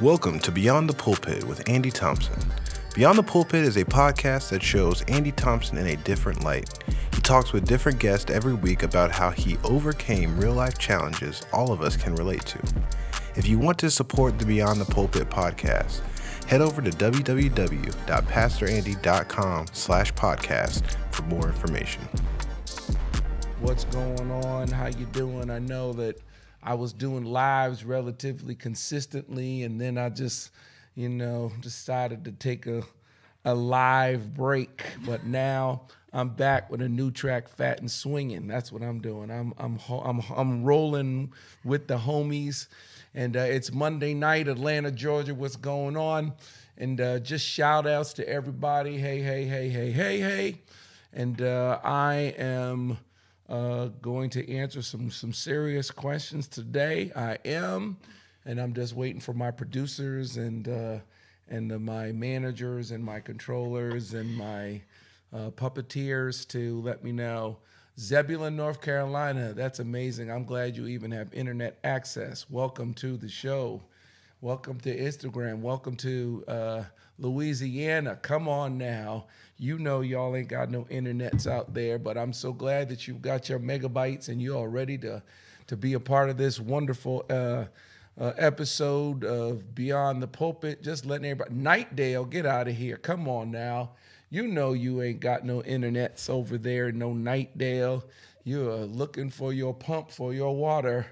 Welcome to Beyond the Pulpit with Andy Thompson. Beyond the Pulpit is a podcast that shows Andy Thompson in a different light. He talks with different guests every week about how he overcame real life challenges all of us can relate to. If you want to support the Beyond the Pulpit podcast, head over to www.pastorandy.com slash podcast for more information. What's going on? How you doing? I know that I was doing lives relatively consistently, and then I just, you know, decided to take a a live break. But now I'm back with a new track, Fat and Swinging. That's what I'm doing. I'm I'm I'm I'm rolling with the homies, and uh, it's Monday night, Atlanta, Georgia. What's going on? And uh, just shout outs to everybody. Hey, hey, hey, hey, hey, hey. And uh, I am uh, going to answer some some serious questions today. I am, and I'm just waiting for my producers and uh, and uh, my managers and my controllers and my uh, puppeteers to let me know. Zebulon, North Carolina. That's amazing. I'm glad you even have internet access. Welcome to the show. Welcome to Instagram. Welcome to uh, Louisiana. Come on now. You know y'all ain't got no internets out there, but I'm so glad that you've got your megabytes and you're all ready to to be a part of this wonderful uh, uh, episode of Beyond the Pulpit. Just letting everybody Knightdale, get out of here. Come on now. You know you ain't got no internets over there, no Knightdale. You're looking for your pump for your water.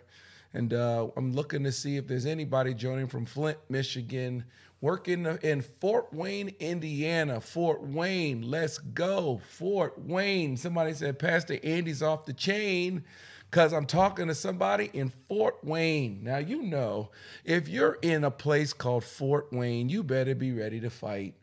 And uh, I'm looking to see if there's anybody joining from Flint, Michigan, working in Fort Wayne, Indiana. Fort Wayne, let's go. Fort Wayne. Somebody said Pastor Andy's off the chain because I'm talking to somebody in Fort Wayne. Now, you know, if you're in a place called Fort Wayne, you better be ready to fight.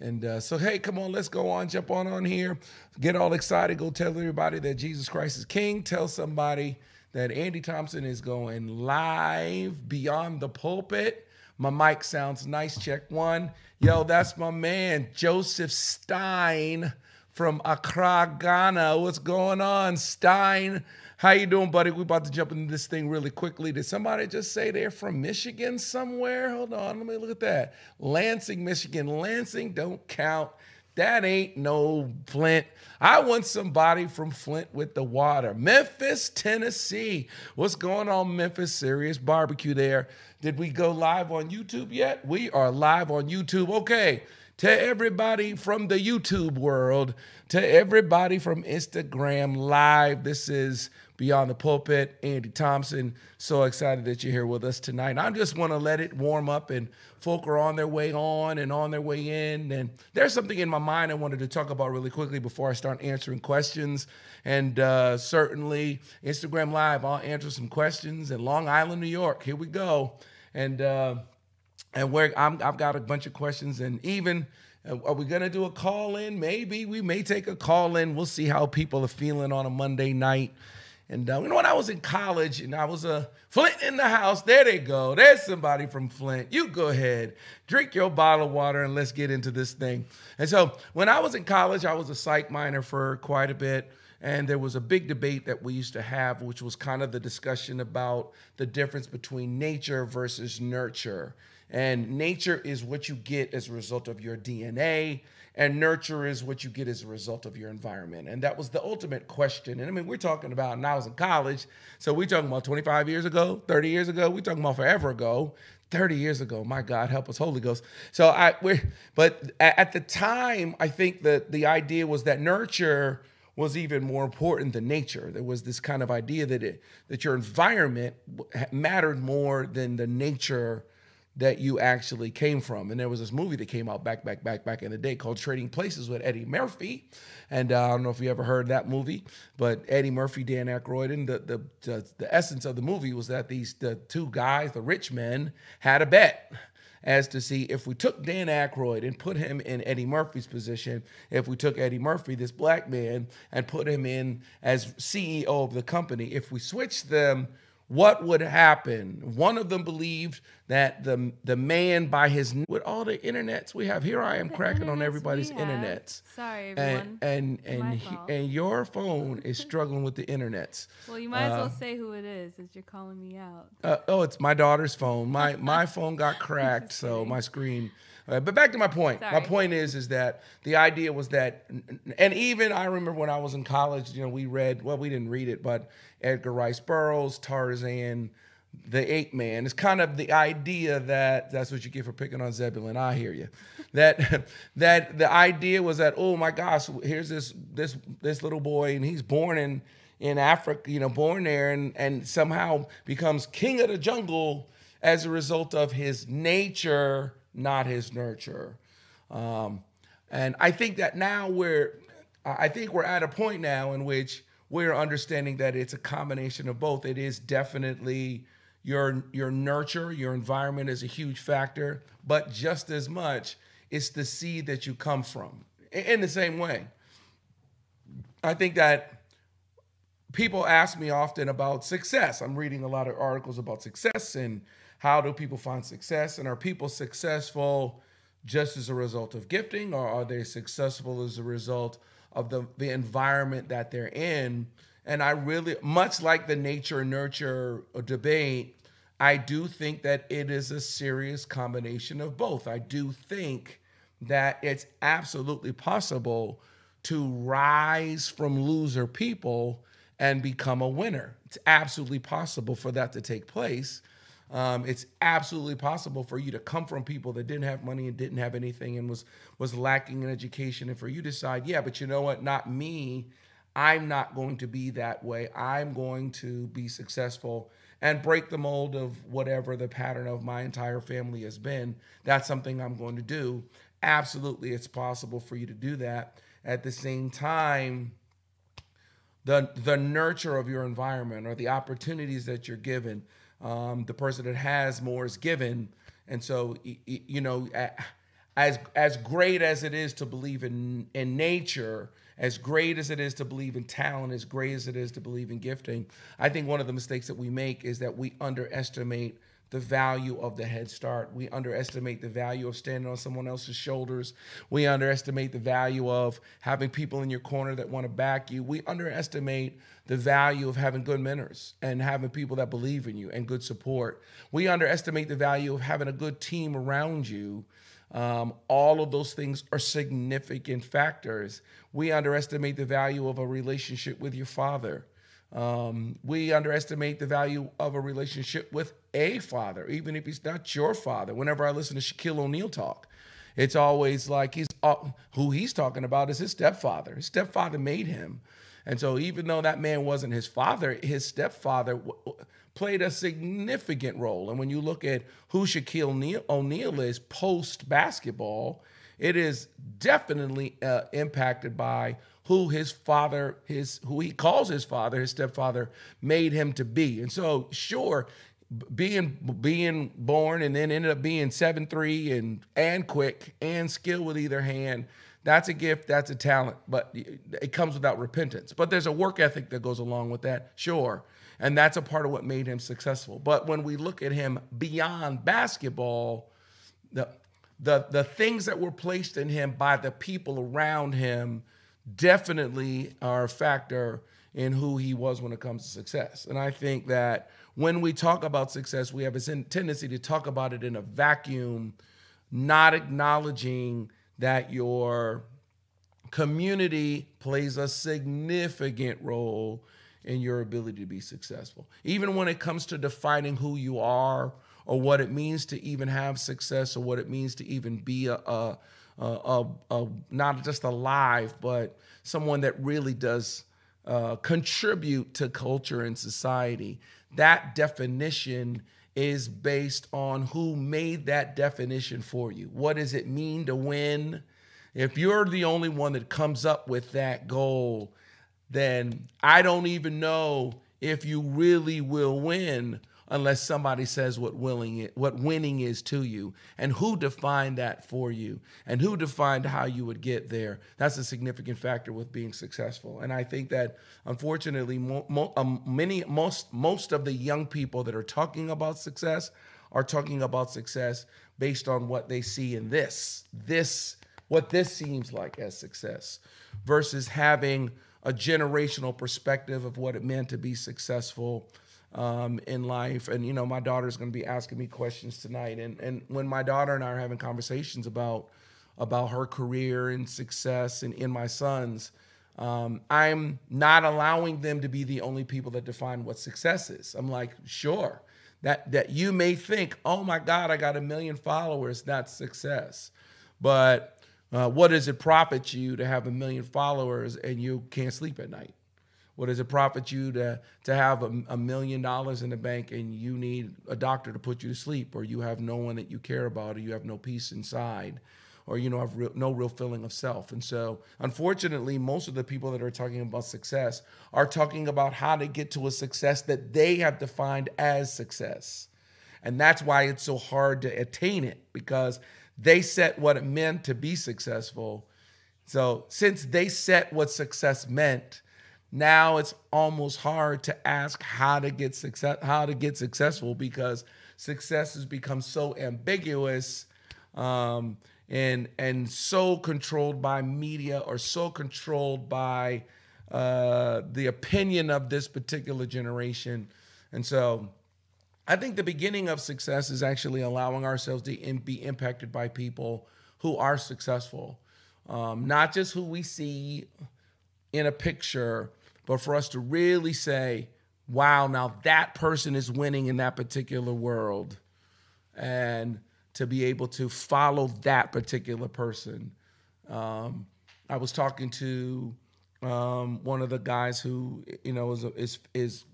And uh, so, hey, come on, let's go on, jump on on here, get all excited, go tell everybody that Jesus Christ is King. Tell somebody that Andy Thompson is going live beyond the pulpit. My mic sounds nice. Check one. Yo, that's my man, Joseph Stein from Accra, Ghana. What's going on, Stein? How you doing, buddy? We about to jump into this thing really quickly. Did somebody just say they're from Michigan somewhere? Hold on, let me look at that. Lansing, Michigan. Lansing don't count. That ain't no Flint. I want somebody from Flint with the water. Memphis, Tennessee. What's going on, Memphis? Serious barbecue there. Did we go live on YouTube yet? We are live on YouTube. Okay. To everybody from the YouTube world, to everybody from Instagram Live, this is Beyond the Pulpit, Andy Thompson. So excited that you're here with us tonight. I just want to let it warm up and folk are on their way on and on their way in. And there's something in my mind I wanted to talk about really quickly before I start answering questions. And uh, certainly, Instagram Live, I'll answer some questions. In Long Island, New York, here we go. And uh, and where I'm, I've got a bunch of questions, and even uh, are we gonna do a call in? Maybe we may take a call in. We'll see how people are feeling on a Monday night. And uh, you know, when I was in college and I was a uh, Flint in the house, there they go. There's somebody from Flint. You go ahead, drink your bottle of water, and let's get into this thing. And so, when I was in college, I was a psych minor for quite a bit. And there was a big debate that we used to have, which was kind of the discussion about the difference between nature versus nurture. And nature is what you get as a result of your DNA, and nurture is what you get as a result of your environment. And that was the ultimate question. And I mean, we're talking about, and I was in college, so we're talking about 25 years ago, 30 years ago, we're talking about forever ago. 30 years ago, my God, help us, Holy Ghost. So I, we're, but at the time, I think that the idea was that nurture was even more important than nature. There was this kind of idea that it, that your environment mattered more than the nature that you actually came from. And there was this movie that came out back, back, back, back in the day called Trading Places with Eddie Murphy. And uh, I don't know if you ever heard that movie, but Eddie Murphy, Dan Aykroyd, and the, the, the, the essence of the movie was that these the two guys, the rich men, had a bet as to see if we took Dan Aykroyd and put him in Eddie Murphy's position, if we took Eddie Murphy, this black man, and put him in as CEO of the company, if we switched them, what would happen. One of them believed that the the man by his with all the internets we have here, I am The cracking on everybody's internets. Sorry, And everyone. and My and he- and your phone is struggling with the internets. well, you might as uh, well say who it is, as you're calling me out. Uh, oh, it's my daughter's phone. My my phone got cracked, so my screen. Uh, but back to my point. My point is, is that the idea was that, and even I remember when I was in college, you know, we read. Well, we didn't read it, but Edgar Rice Burroughs, Tarzan, the Ape Man. It's kind of the idea that that's what you get for picking on Zebulon. I hear you. That that the idea was that oh my gosh, here's this this this little boy, and he's born in in Africa, you know, born there, and and somehow becomes king of the jungle as a result of his nature, not his nurture. Um, and I think that now we're, I think we're at a point now in which we're understanding that it's a combination of both. It is definitely your your nurture, your environment is a huge factor, but just as much, it's the seed that you come from. In in the same way, I think that people ask me often about success. I'm reading a lot of articles about success and how do people find success and are people successful just as a result of gifting or are they successful as a result of the, the environment that they're in? And I really, much like the nature nurture debate, I do think that it is a serious combination of both. I do think that it's absolutely possible to rise from loser people and become a winner. It's absolutely possible for that to take place. Um, it's absolutely possible for you to come from people that didn't have money and didn't have anything and was was lacking in education, and for you to decide, yeah, but you know what, not me. I'm not going to be that way. I'm going to be successful and break the mold of whatever the pattern of my entire family has been. That's something I'm going to do. Absolutely, it's possible for you to do that. At the same time, the the nurture of your environment or the opportunities that you're given. Um, the person that has more is given, and so you know, as as great as it is to believe in in nature, as great as it is to believe in talent, as great as it is to believe in gifting, I think one of the mistakes that we make is that we underestimate the value of the head start. We underestimate the value of standing on someone else's shoulders. We underestimate the value of having people in your corner that want to back you. We underestimate the value of having good mentors and having people that believe in you and good support. We underestimate the value of having a good team around you. Um, all of those things are significant factors. We underestimate the value of a relationship with your father. Um, we underestimate the value of a relationship with a father, even if he's not your father. Whenever I listen to Shaquille O'Neal talk, it's always like he's uh, who he's talking about is his stepfather. His stepfather made him, and so even though that man wasn't his father, his stepfather played a significant role. And when you look at who Shaquille O'Neal, is post basketball, it is definitely uh, impacted by who his father, his who he calls his father, his stepfather, made him to be. And so, sure, being being born and then ended up being seven three and and quick and skill with either hand. That's a gift. That's a talent, but it comes without repentance. But there's a work ethic that goes along with that, sure, and that's a part of what made him successful. But when we look at him beyond basketball, the the the things that were placed in him by the people around him definitely are a factor in who he was when it comes to success. And I think that when we talk about success, we have a ten- tendency to talk about it in a vacuum, not acknowledging that your community plays a significant role in your ability to be successful. Even when it comes to defining who you are or what it means to even have success or what it means to even be a, a, a, a not just alive, but someone that really does uh, contribute to culture and society. That definition is based on who made that definition for you. What does it mean to win? If you're the only one that comes up with that goal, then I don't even know if you really will win unless somebody says what willing what winning is to you. And who defined that for you? And who defined how you would get there? That's a significant factor with being successful. And i think that unfortunately mo- mo- um, many most most of the young people that are talking about success are talking about success based on what they see in this this what this seems like as success versus having a generational perspective of what it meant to be successful um, in life. And you know, my daughter's going to be asking me questions tonight. And and when my daughter and I are having conversations about about her career and success, and in my sons, um, I'm not allowing them to be the only people that define what success is. I'm like, sure, that that you may think, oh my God, I got a million followers, that's success, but uh, what does it profit you to have a million followers and you can't sleep at night? What does it profit you to, to have a, a, million dollars in the bank and you need a doctor to put you to sleep, or you have no one that you care about, or you have no peace inside, or you know have real, no real feeling of self? And so, unfortunately, most of the people that are talking about success are talking about how to get to a success that they have defined as success, and that's why it's so hard to attain it because they set what it meant to be successful. So, since they set what success meant, now it's almost hard to ask how to get success how to get successful because success has become so ambiguous um, and and so controlled by media or so controlled by uh, the opinion of this particular generation. And so I think the beginning of success is actually allowing ourselves to be impacted by people who are successful, um, not just who we see in a picture, but for us to really say, wow, now that person is winning in that particular world. And to be able to follow that particular person. Um, I was talking to um, one of the guys who, you know, is, is, is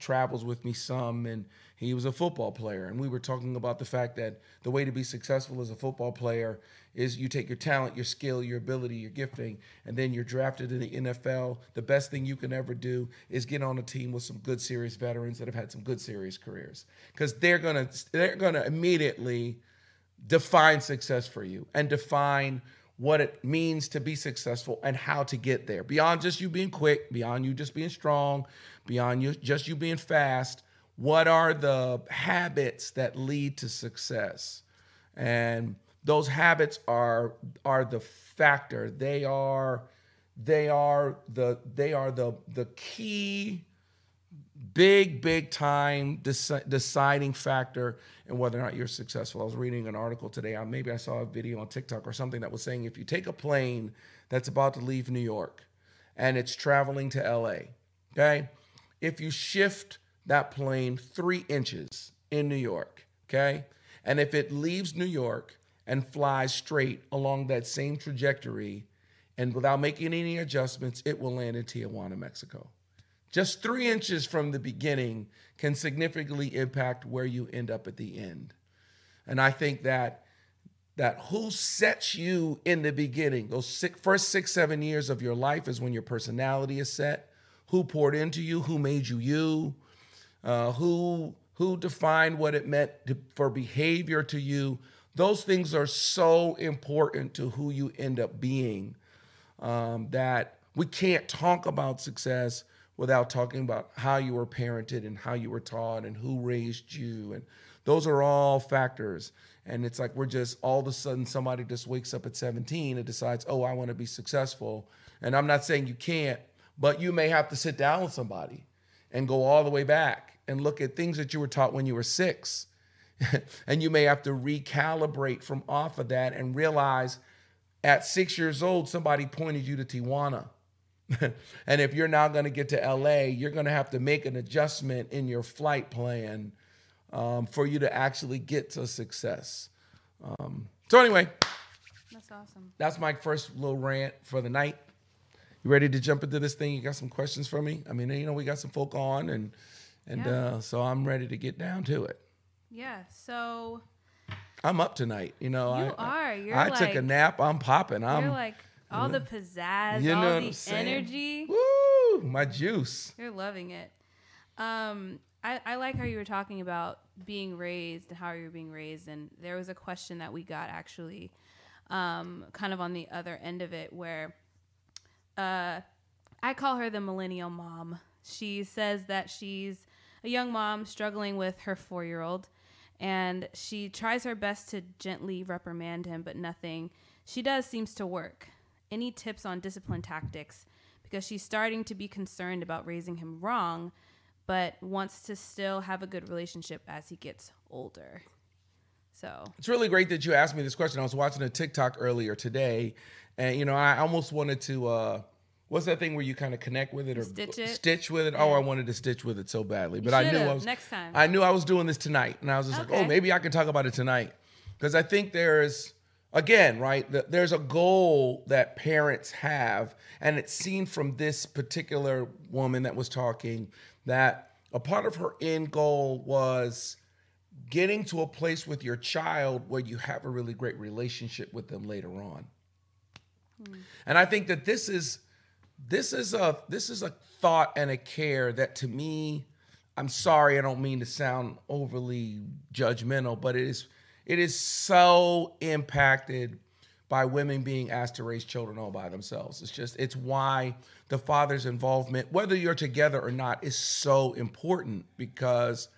travels with me some, and he was a football player. And we were talking about the fact that the way to be successful as a football player is you take your talent, your skill, your ability, your gifting, and then you're drafted in the NFL. The best thing you can ever do is get on a team with some good, serious veterans that have had some good, serious careers, because they're gonna they're gonna immediately define success for you and define what it means to be successful and how to get there beyond just you being quick beyond you just being strong beyond you just you being fast what are the habits that lead to success and those habits are are the factor. They are they are the they are the the key big big time deci- deciding factor in whether or not you're successful. I was reading an article today I, maybe i saw a video on tiktok or something that was saying if you take a plane that's about to leave new york and it's traveling to la okay? If you shift that plane three inches in New York, okay? And if it leaves New York and flies straight along that same trajectory and without making any adjustments, it will land in Tijuana, Mexico. Just three inches from the beginning can significantly impact where you end up at the end. And I think that that who sets you in the beginning, those six, first six, seven years of your life is when your personality is set. Who poured into you, who made you you, uh, who who defined what it meant to, for behavior to you. Those things are so important to who you end up being um, that we can't talk about success without talking about how you were parented and how you were taught and who raised you. And those are all factors. And it's like we're just all of a sudden somebody just wakes up at 17 and decides, oh, I want to be successful. And I'm not saying you can't, but you may have to sit down with somebody and go all the way back and look at things that you were taught when you were six. and you may have to recalibrate from off of that and realize at six years old, somebody pointed you to Tijuana. and if you're now going to get to LA, you're going to have to make an adjustment in your flight plan um, for you to actually get to success. Um, so, anyway, that's awesome. That's my first little rant for the night. You ready to jump into this thing? You got some questions for me? I mean, you know, we got some folk on and and yeah. uh, so I'm ready to get down to it. Yeah. So I'm up tonight. You know, you I, are. You're I like, took a nap. I'm popping. I'm you're like all the pizzazz, you know all the energy. Woo! My juice. You're loving it. Um, I, I like how you were talking about being raised and how you were being raised. And there was a question that we got actually um, kind of on the other end of it where uh, I call her the millennial mom. She says that she's a young mom struggling with her four year old and she tries her best to gently reprimand him, but nothing she does seems to work. Any tips on discipline tactics? Because she's starting to be concerned about raising him wrong, but wants to still have a good relationship as he gets older. So It's really great that you asked me this question. I was watching a TikTok earlier today, and you know, I almost wanted to. uh What's that thing where you kind of connect with it or Stitch it? Stitch with it? Oh, I wanted to stitch with it so badly, but I knew I was next time. I knew I was doing this tonight, and I was just like, oh, maybe I can talk about it tonight because I think there's again, right? th- There's a goal that parents have, and it's seen from this particular woman that was talking that a part of her end goal was getting to a place with your child where you have a really great relationship with them later on. Hmm. And I think that this is this is a this is a thought and a care that to me I'm sorry I don't mean to sound overly judgmental but it is it is so impacted by women being asked to raise children all by themselves. It's just it's why the father's involvement whether you're together or not is so important because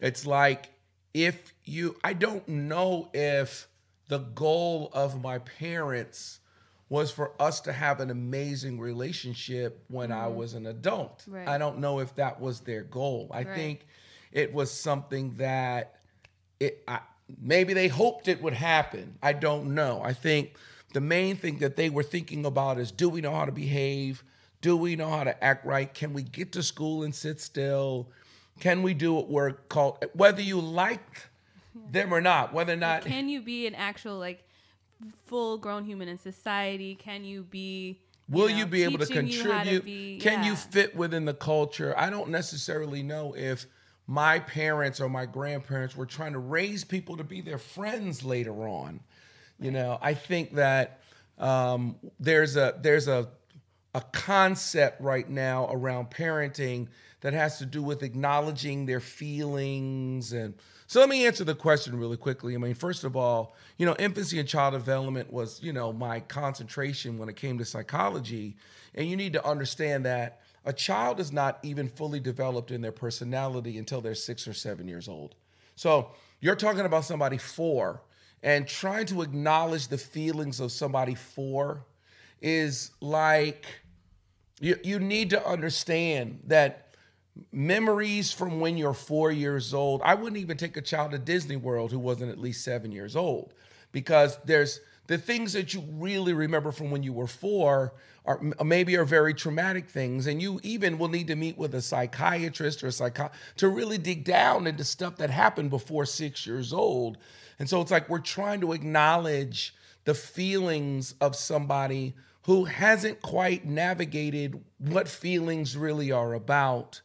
it's like if you I don't know if the goal of my parents was for us to have an amazing relationship when I mm-hmm. was an adult. Right. I don't know if that was their goal. I Right. think it was something that it I, maybe they hoped it would happen. I don't know. I think the main thing that they were thinking about is do we know how to behave? Do we know how to act right? Can we get to school and sit still? Can we do what we're called whether you like them or not, whether or not can you be an actual like full grown human in society? Can you be Will know, you be able to teaching you to contribute? be- Can you fit within the culture? I don't necessarily know if my parents or my grandparents were trying to raise people to be their friends later on. You know, I think that um, there's a there's a a concept right now around parenting that has to do with acknowledging their feelings and so let me answer the question really quickly. I mean, first of all, you know, infancy and child development was, you know, my concentration when it came to psychology. And you need to understand that a child is not even fully developed in their personality until they're six or seven years old. So you're talking about somebody four and trying to acknowledge the feelings of somebody four is like you, you need to understand that memories from when you're four years old i wouldn't even take a child to disney world who wasn't at least seven years old because there's the things that you really remember from when you were four are maybe are very traumatic things and you even will need to meet with a psychiatrist or a psycho to really dig down into stuff that happened before six years old. And so it's like we're trying to acknowledge the feelings of somebody who hasn't quite navigated what feelings really are about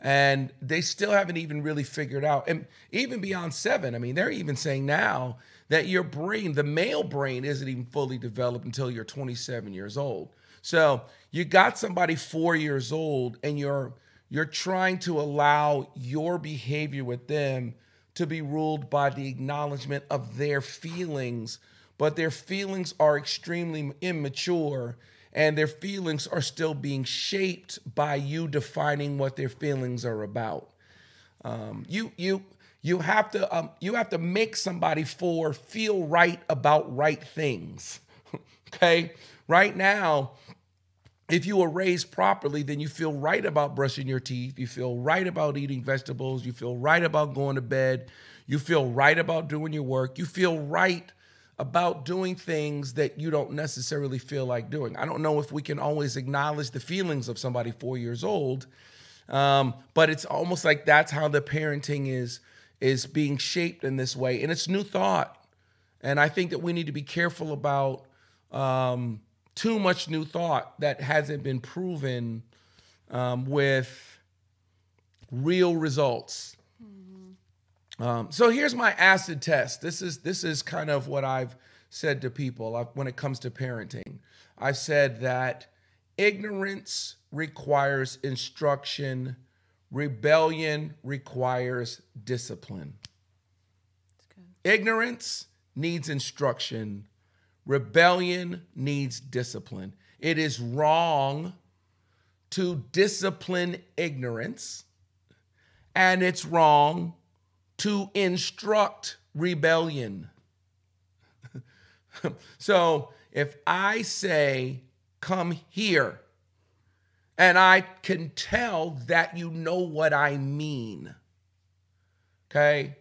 and they still haven't even really figured out and even beyond seven i mean they're even saying now that your brain the male brain isn't even fully developed until you're 27 years old. So you got somebody four years old and you're you're trying to allow your behavior with them to be ruled by the acknowledgement of their feelings but their feelings are extremely immature and their feelings are still being shaped by you defining what their feelings are about. Um, you you you have to um, you have to make somebody for feel right about right things. okay, right now, if you were raised properly, then you feel right about brushing your teeth. You feel right about eating vegetables. You feel right about going to bed. You feel right about doing your work. You feel right about doing things that you don't necessarily feel like doing. I don't know if we can always acknowledge the feelings of somebody four years old, um, but it's almost like that's how the parenting is is being shaped in this way, and it's new thought. And I think that we need to be careful about um, too much new thought that hasn't been proven um, with real results. Um, so here's my acid test. This is this is kind of what I've said to people uh, when it comes to parenting. I've said that ignorance requires instruction, rebellion requires discipline. Ignorance needs instruction. Rebellion needs discipline. It is wrong to discipline ignorance, and it's wrong to instruct rebellion. so if I say, come here, and I can tell that you know what I mean, okay?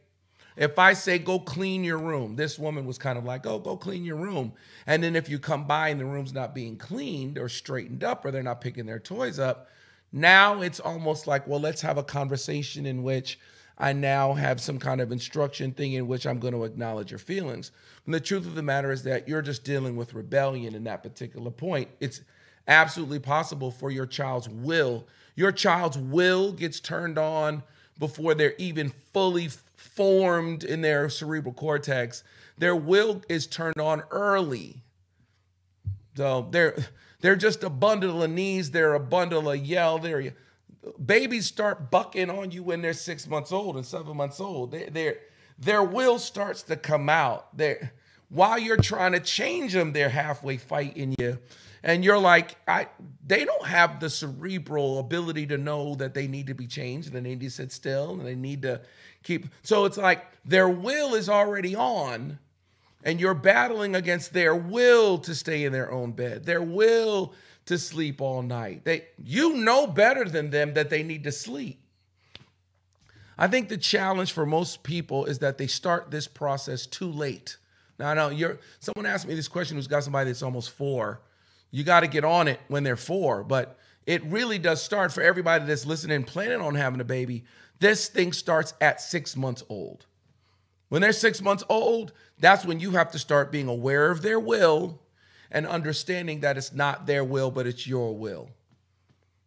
If I say, go clean your room, this woman was kind of like, oh, go clean your room. And then if you come by and the room's not being cleaned or straightened up or they're not picking their toys up, now it's almost like, well, let's have a conversation in which I now have some kind of instruction thing in which I'm going to acknowledge your feelings. And the truth of the matter is that you're just dealing with rebellion in that particular point. It's absolutely possible for your child's will. Your child's will gets turned on before they're even fully formed in their cerebral cortex. Their will is turned on early. So they're they're just a bundle of knees, they're a bundle of yell. They're babies start bucking on you when they're six months old and seven months old. They, they're, their will starts to come out. They're, while you're trying to change them, they're halfway fighting you. And you're like, I they don't have the cerebral ability to know that they need to be changed and they need to sit still and they need to keep so it's like their will is already on and you're battling against their will to stay in their own bed their will to sleep all night. They you know better than them that they need to sleep. I think the challenge for most people is that they start this process too late. Now i know you're someone asked me this question who's got somebody that's almost four. You got to get on it when they're four but it really does start for everybody that's listening planning on having a baby. This thing starts at six months old. When they're six months old, that's when you have to start being aware of their will and understanding that it's not their will, but it's your will.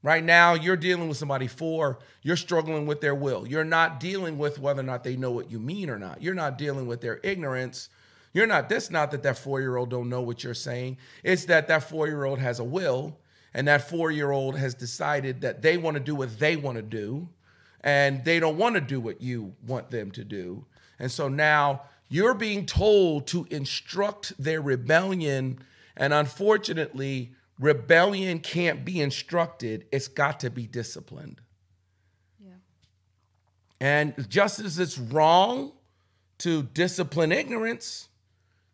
Right now, you're dealing with somebody four, you're struggling with their will. You're not dealing with whether or not they know what you mean or not. You're not dealing with their ignorance. You're not, that's not that that four year old don't know what you're saying. It's that that four year old has a will and that four year old has decided that they want to do what they want to do and they don't want to do what you want them to do. And so now you're being told to instruct their rebellion. And unfortunately, rebellion can't be instructed, it's got to be disciplined. Yeah. And just as it's wrong to discipline ignorance,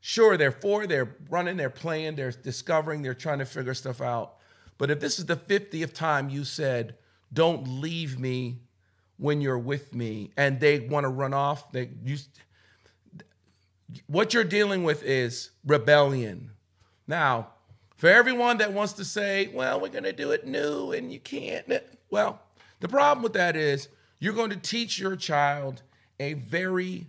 sure, they're for, they're running, they're playing, they're discovering, they're trying to figure stuff out. But if this is the 50th time you said, don't leave me when you're with me and they want to run off they you what you're dealing with is rebellion now for everyone that wants to say well we're going to do it new and you can't eh, well the problem with that is you're going to teach your child a very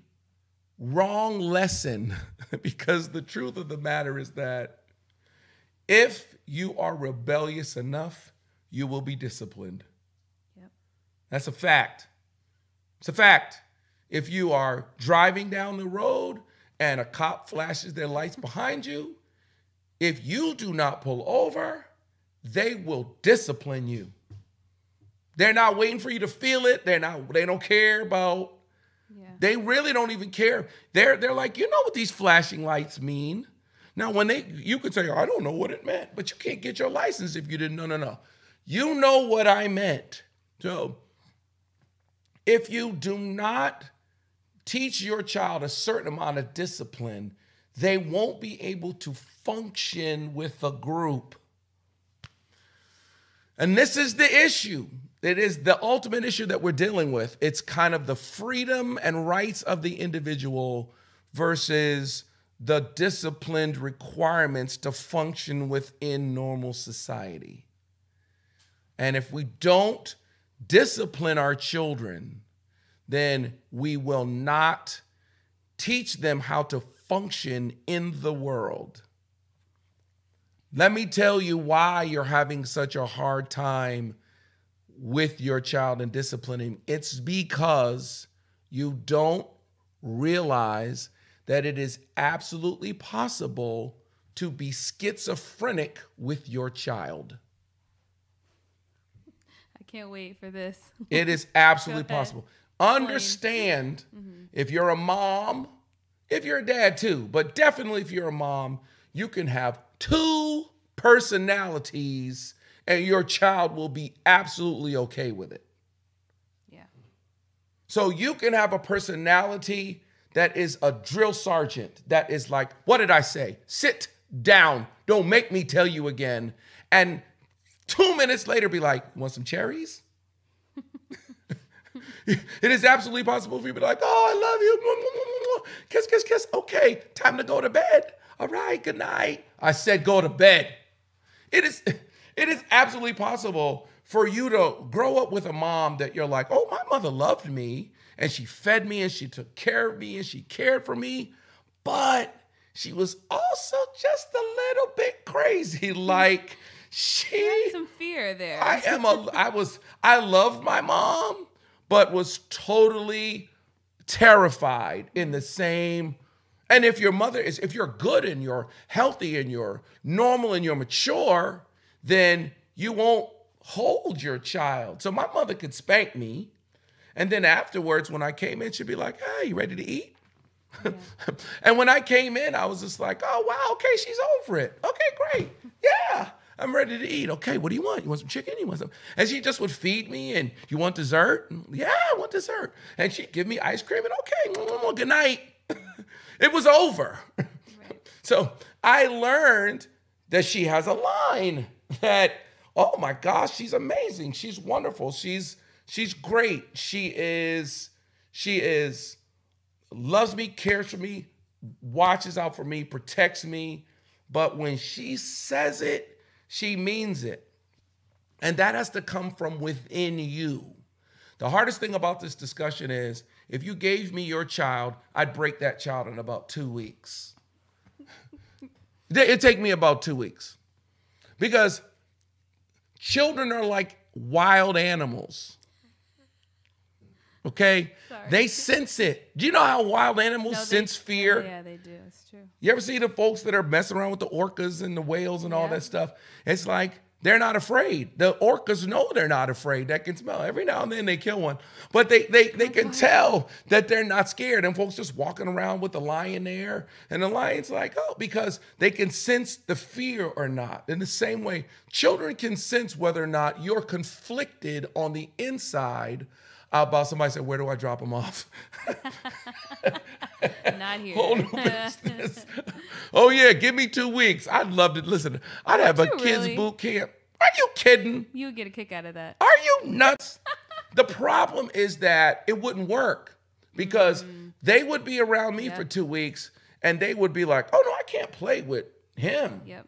wrong lesson because the truth of the matter is that if you are rebellious enough you will be disciplined Yep. that's a fact. It's a fact. If you are driving down the road and a cop flashes their lights behind you, if you do not pull over, they will discipline you. They're not waiting for you to feel it. They're not, they don't care about, yeah. they really don't even care. They're they're like, you know what these flashing lights mean. Now, when they you could say, I don't know what it meant, but you can't get your license if you didn't. No, no, no. You know what I meant. So if you do not teach your child a certain amount of discipline, they won't be able to function with a group. And this is the issue. It is the ultimate issue that we're dealing with. It's kind of the freedom and rights of the individual versus the disciplined requirements to function within normal society. And if we don't discipline our children, then we will not teach them how to function in the world. Let me tell you why you're having such a hard time with your child and disciplining. It's because you don't realize that it is absolutely possible to be schizophrenic with your child I can't wait for this. It is absolutely possible. Understand mm-hmm. if you're a mom, if you're a dad too, but definitely if you're a mom, you can have two personalities and your child will be absolutely okay with it. yeah. So you can have a personality that is a drill sergeant that is like, what did I say? Sit down. Don't make me tell you again. And two minutes later, be like, want some cherries? it is absolutely possible for you to be like, oh, I love you. Kiss, kiss, kiss. Okay, time to go to bed. All right, good night. I said go to bed. It is it is absolutely possible for you to grow up with a mom that you're like, "Oh, my mother loved me and she fed me and she took care of me and she cared for me, but she was also just a little bit crazy like she had Some fear there. I am a I was I loved my mom, but was totally terrified in the same and if your mother is if you're good and you're healthy and you're normal and you're mature, then you won't hold your child. So my mother could spank me. And then afterwards, when I came in, she'd be like, Hey, you ready to eat? and when I came in, I was just like, oh, wow, okay, she's over it. Okay, great. Yeah, I'm ready to eat. Okay, what do you want? You want some chicken? You want some? And she just would feed me and you want dessert? Yeah, I want dessert. And she'd give me ice cream and okay, mm, mm, good night. it was over. So I learned that she has a line that, oh my gosh, she's amazing. She's wonderful. She's she's great. She is, she is loves me, cares for me, watches out for me, protects me. But when she says it, she means it. And that has to come from within you. The hardest thing about this discussion is if you gave me your child, I'd break that child in about two weeks. It'd take me about two weeks because children are like wild animals. Okay? Sorry. They sense it. Do you know how wild animals No, they- sense fear? Oh, yeah, they do. It's true. You ever see the folks that are messing around with the orcas and the whales and all that stuff? It's like they're not afraid. The orcas know they're not afraid. They can smell. Every now and then they kill one, but they they they can tell that they're not scared. And folks just walking around with the lion there, and the lion's like, oh, because they can sense the fear or not. In the same way, children can sense whether or not you're conflicted on the inside about somebody said, where do I drop them off? Not here. whole new business. oh yeah, give me two weeks. I'd love to listen. I'd have a kids really? boot camp. Are you kidding? you would get a kick out of that. Are you nuts? the problem is that it wouldn't work because mm. they would be around me Yep. for two weeks and they would be like, "Oh no, I can't play with him." Yep.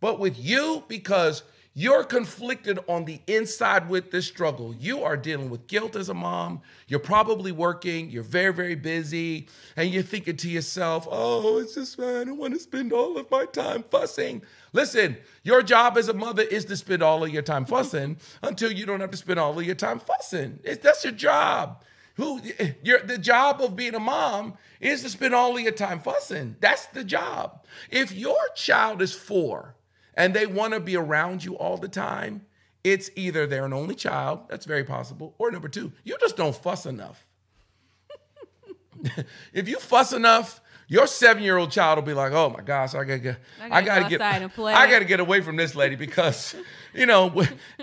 But with you, because you're conflicted on the inside with this struggle. You are dealing with guilt as a mom. You're probably working. You're very, very busy. And you're thinking to yourself, oh, it's just, I don't want to spend all of my time fussing. Listen, your job as a mother is to spend all of your time mm-hmm. fussing until you don't have to spend all of your time fussing. It's, that's your job. Who your the job of being a mom is to spend all of your time fussing. That's the job. If your child is four and they want to be around you all the time, it's either they're an only child, that's very possible, or number two, you just don't fuss enough. if you fuss enough, your seven-year-old child will be like, "Oh my gosh, I gotta get, I I gotta gotta, go get. I gotta get away from this lady because, you know,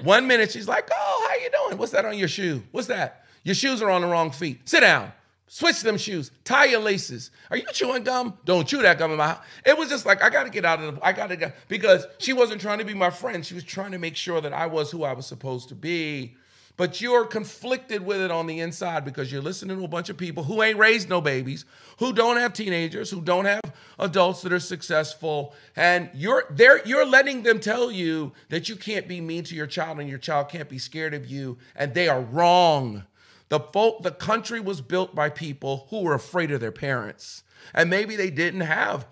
one minute she's like, "Oh, how you doing? What's that on your shoe? What's that? Your shoes are on the wrong feet. Sit down. Switch them shoes. Tie your laces. Are you chewing gum? Don't chew that gum in my house." It was just like I gotta get out of the. I gotta go because she wasn't trying to be my friend. She was trying to make sure that I was who I was supposed to be. But you're conflicted with it on the inside because you're listening to a bunch of people who ain't raised no babies, who don't have teenagers, who don't have adults that are successful, and you're they're you're letting them tell you that you can't be mean to your child and your child can't be scared of you, and they are wrong. The folk, the country was built by people who were afraid of their parents, and maybe they didn't have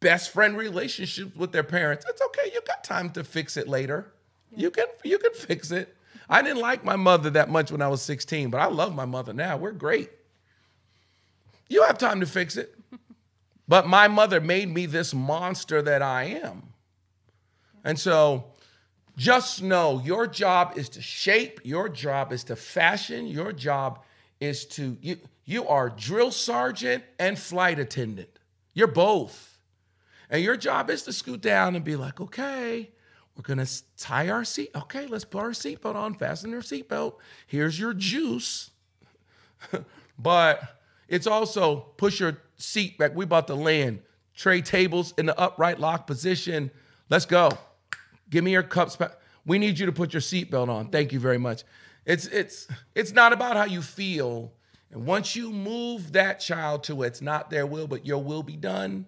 best friend relationships with their parents. It's okay. You got time to fix it later. You can you can fix it. I didn't like my mother that much when I was 16, but I love my mother now. We're great. You have time to fix it. But my mother made me this monster that I am. And so Just know your job is to shape, your job is to fashion, your job is to you you are drill sergeant and flight attendant. You're both. And your job is to scoot down and be like, okay, we're gonna tie our seat. Okay, let's put our seatbelt on, fasten your seatbelt. Here's your juice. but it's also push your seat back. We about to land. Tray tables in the upright lock position. Let's go. Give me your cups. We need you to put your seatbelt on. Thank you very much. It's it's it's not about how you feel. And once you move that child to it's not their will, but your will be done,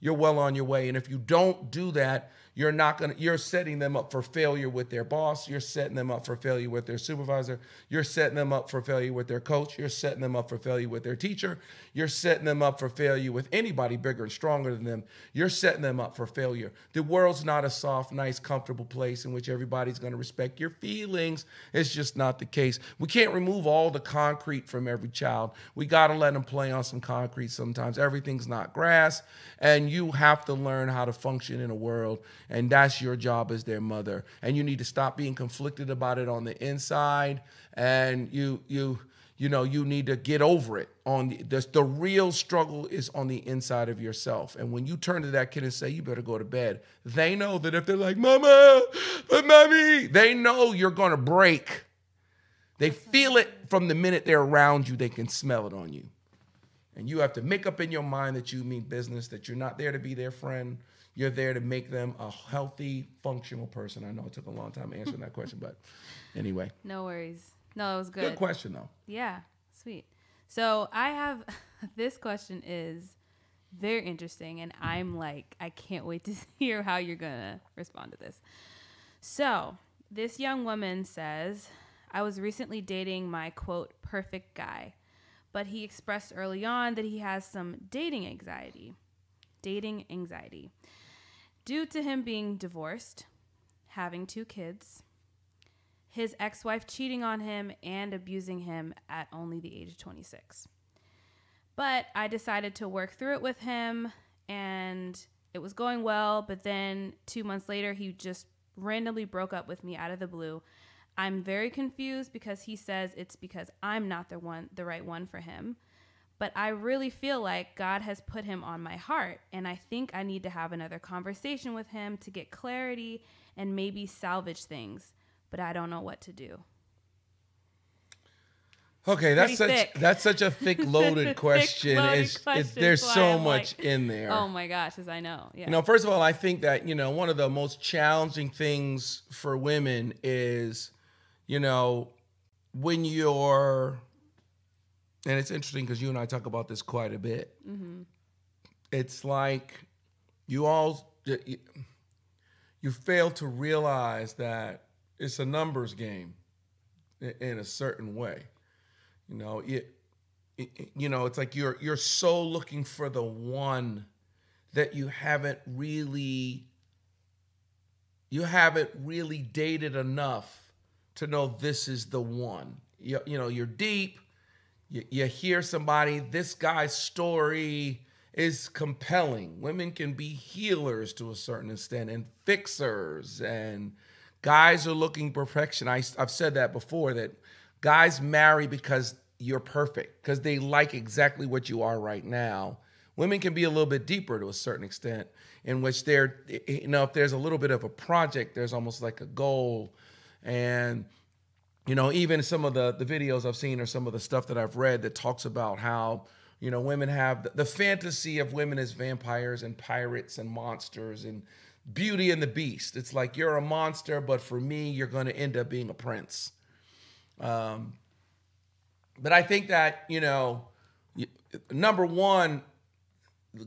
you're well on your way. And if you don't do that, you're not going to you're setting them up for failure with their boss. You're setting them up for failure with their supervisor. You're setting them up for failure with their coach. You're setting them up for failure with their teacher. You're setting them up for failure with anybody bigger and stronger than them. You're setting them up for failure. The world's not a soft nice comfortable place in which everybody's going to respect your feelings. It's just not the case. We can't remove all the concrete from every child. We got to let them play on some concrete sometimes. Everything's not grass and you have to learn how to function in a world and that's your job as their mother. And you need to stop being conflicted about it on the inside and you you you know you need to get over it. On the, the, the real struggle is on the inside of yourself. And when you turn to that kid and say you better go to bed they know that if they're like mama but mommy they know you're going to break. They feel it from the minute they're around you they can smell it on you. And you have to make up in your mind that you mean business that you're not there to be their friend you're there to make them a healthy, functional person. I know it took a long time answering that question, but anyway. No worries. No, it was good. Good question though. Yeah, sweet. So I have this question is very interesting, and I'm like, I can't wait to hear how you're gonna respond to this. So this young woman says, I was recently dating my quote perfect guy, but he expressed early on that he has some dating anxiety. Dating anxiety due to him being divorced, having two kids, his ex wife cheating on him, and abusing him at only the age of 26. But I decided to work through it with him, and it was going well. But then two months later, he just randomly broke up with me out of the blue. I'm very confused because he says it's because I'm not the one, the right one for him. But I really feel like God has put him on my heart. And I think I need to have another conversation with him to get clarity and maybe salvage things. But I don't know what to do. Okay, that's Pretty such thick. that's such a thick loaded question. thick, loaded question. there's so much like, in there. Oh my gosh, as I know. Yeah. You know, first of all, I think that you know one of the most challenging things for women is, you know, when you're and it's interesting because you and I talk about this quite a bit. Mm-hmm. It's like you all you, you fail to realize that it's a numbers game in a certain way. You know, it, it, you know, it's like you're you're so looking for the one that you haven't really you haven't really dated enough to know this is the one. You, you know, you're deep, you, you hear somebody, this guy's story is compelling. Women can be healers to a certain extent and fixers, and guys are looking perfection. I, I've said that before that guys marry because you're perfect, because they like exactly what you are right now. Women can be a little bit deeper to a certain extent, in which they're, you know, if there's a little bit of a project, there's almost like a goal. And you know, even some of the the videos I've seen or some of the stuff that I've read that talks about how you know women have the, the fantasy of women as vampires and pirates and monsters and Beauty and the Beast. It's like you're a monster, but for me, you're going to end up being a prince. Um, but I think that you know, number one,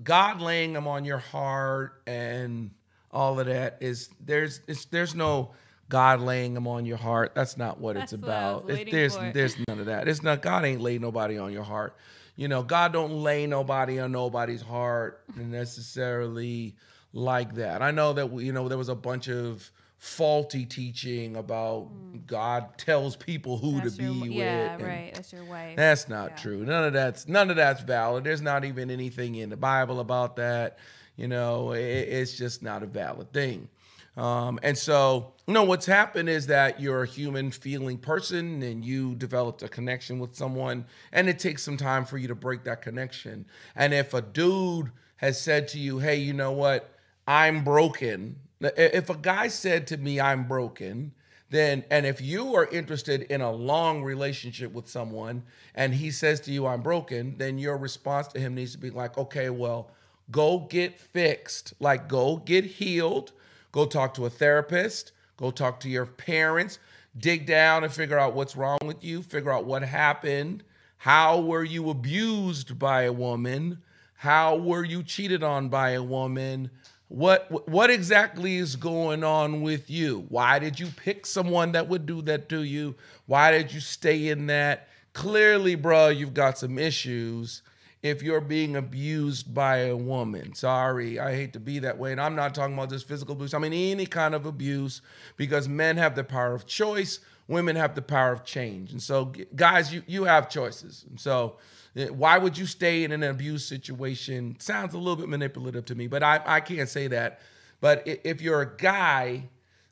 God laying them on your heart and all of that is there's there's no God laying them on your heart. That's not what That's it's about. What it's, there's for. there's none of that. It's not God ain't laid nobody on your heart. You know, God don't lay nobody on nobody's heart necessarily like that. I know that you know there was a bunch of faulty teaching about mm. God tells people who that's to be with. Yeah, right. That's your wife. That's not yeah. true. None of that's none of that's valid. There's not even anything in the Bible about that. You know, it, it's just not a valid thing. Um, and so, you know, what's happened is that you're a human feeling person and you developed a connection with someone, and it takes some time for you to break that connection. And if a dude has said to you, hey, you know what, I'm broken. If a guy said to me, I'm broken, then and if you are interested in a long relationship with someone and he says to you i'm broken then your response to him needs to be like okay well go get fixed like go get healed go talk to a therapist. Go talk to your parents. Dig down and figure out what's wrong with you. Figure out what happened. How were you abused by a woman? How were you cheated on by a woman? What what exactly is going on with you? Why did you pick someone that would do that to you? Why did you stay in that? Clearly, bro, you've got some issues if you're being abused by a woman. Sorry, I hate to be that way. And I'm not talking about just physical abuse. I mean any kind of abuse because men have the power of choice, women have the power of change. And so guys, you you have choices. And so eh, why would you stay in an abuse situation? Sounds a little bit manipulative to me, but I, I can't say that. But if you're a guy,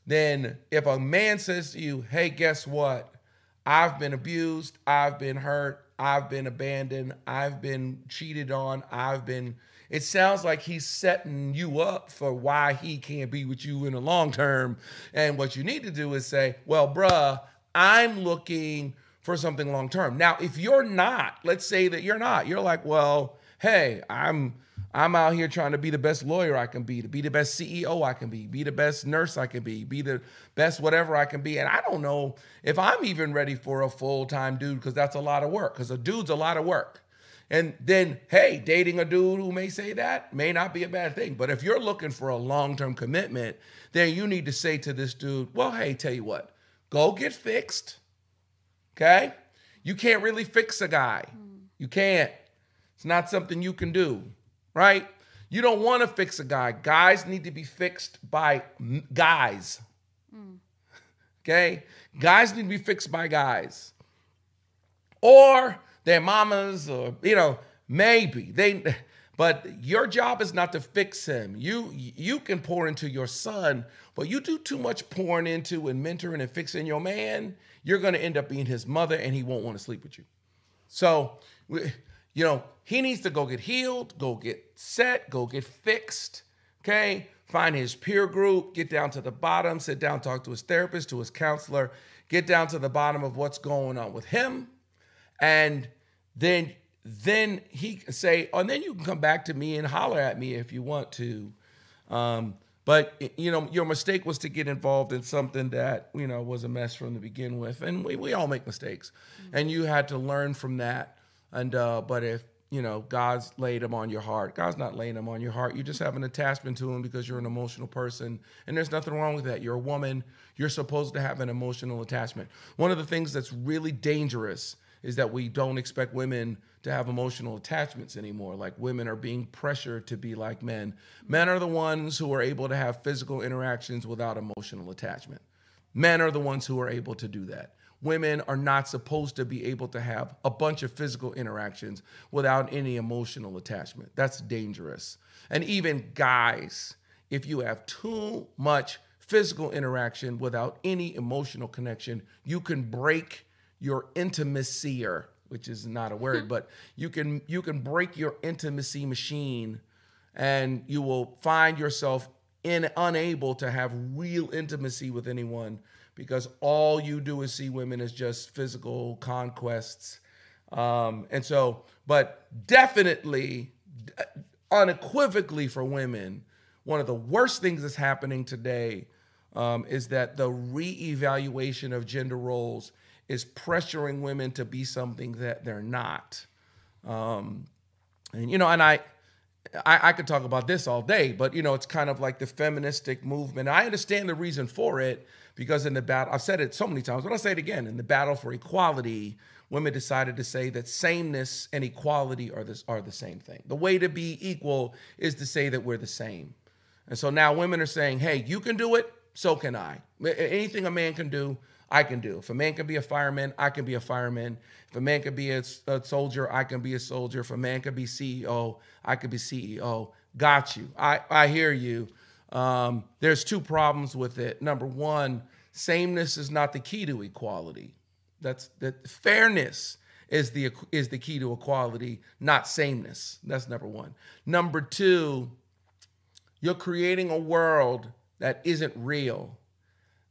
then if a man says to you, hey, guess what? I've been abused, I've been hurt, I've been abandoned, I've been cheated on, I've been. It sounds like he's setting you up for why he can't be with you in the long term. And what you need to do is say, well, bruh, I'm looking for something long term. Now, if you're not, let's say that you're not, you're like, well, hey, I'm I'm out here trying to be the best lawyer I can be, to be the best CEO I can be, be the best nurse I can be, be the best whatever I can be. And I don't know if I'm even ready for a full-time dude because that's a lot of work. Because a dude's a lot of work. And then, hey, dating a dude who may say that may not be a bad thing. But if you're looking for a long-term commitment, then you need to say to this dude, well, hey, tell you what, go get fixed Okay? You can't really fix a guy. Hmm. You can't. It's not something you can do, right? You don't want to fix a guy. Guys need to be fixed by guys. Hmm. Okay? Guys need to be fixed by guys. Or their mamas or you know, maybe. They but your job is not to fix him. You you can pour into your son, but you do too much pouring into and mentoring and fixing your man, you're going to end up being his mother and he won't want to sleep with you. So, you know, he needs to go get healed, go get set, go get fixed. Okay? Find his peer group, get down to the bottom, sit down, talk to his therapist, to his counselor, get down to the bottom of what's going on with him. And then then he can say, oh, and then you can come back to me and holler at me if you want to. Um, but you know, your mistake was to get involved in something that you know was a mess from the begin with, and we, we all make mistakes, mm-hmm. and you had to learn from that. And uh, but if you know God's laid them on your heart, God's not laying them on your heart. You just have an attachment to Him because you're an emotional person, and there's nothing wrong with that. You're a woman. You're supposed to have an emotional attachment. One of the things that's really dangerous is that we don't expect women to have emotional attachments anymore. Like women are being pressured to be like men. Men are the ones who are able to have physical interactions without emotional attachment. Men are the ones who are able to do that. Women are not supposed to be able to have a bunch of physical interactions without any emotional attachment. That's dangerous. And even guys, if you have too much physical interaction without any emotional connection, you can break your intimacy or which is not a word, hmm. but you can you can break your intimacy machine and you will find yourself in unable to have real intimacy with anyone because all you do is see women as just physical conquests. Um, and so, but definitely, unequivocally for women, one of the worst things that's happening today um, is that the reevaluation of gender roles is pressuring women to be something that they're not. Um, and you know, and I, I, I could talk about this all day, but you know, it's kind of like the feministic movement. I understand the reason for it because in the battle, I've said it so many times, but I'll say it again. In the battle for equality, women decided to say that sameness and equality are this are the same thing. The way to be equal is to say that we're the same. And so now women are saying, "Hey, you can do it, so can I. Anything a man can do, I can do. If a man can be a fireman, I can be a fireman. If a man can be a, a, soldier, I can be a soldier. If a man can be CEO, I can be CEO. Got you. I, I hear you. Um, there's two problems with it. Number one, sameness is not the key to equality. That's that fairness is the is the key to equality, not sameness. That's number one. Number two, you're creating a world that isn't real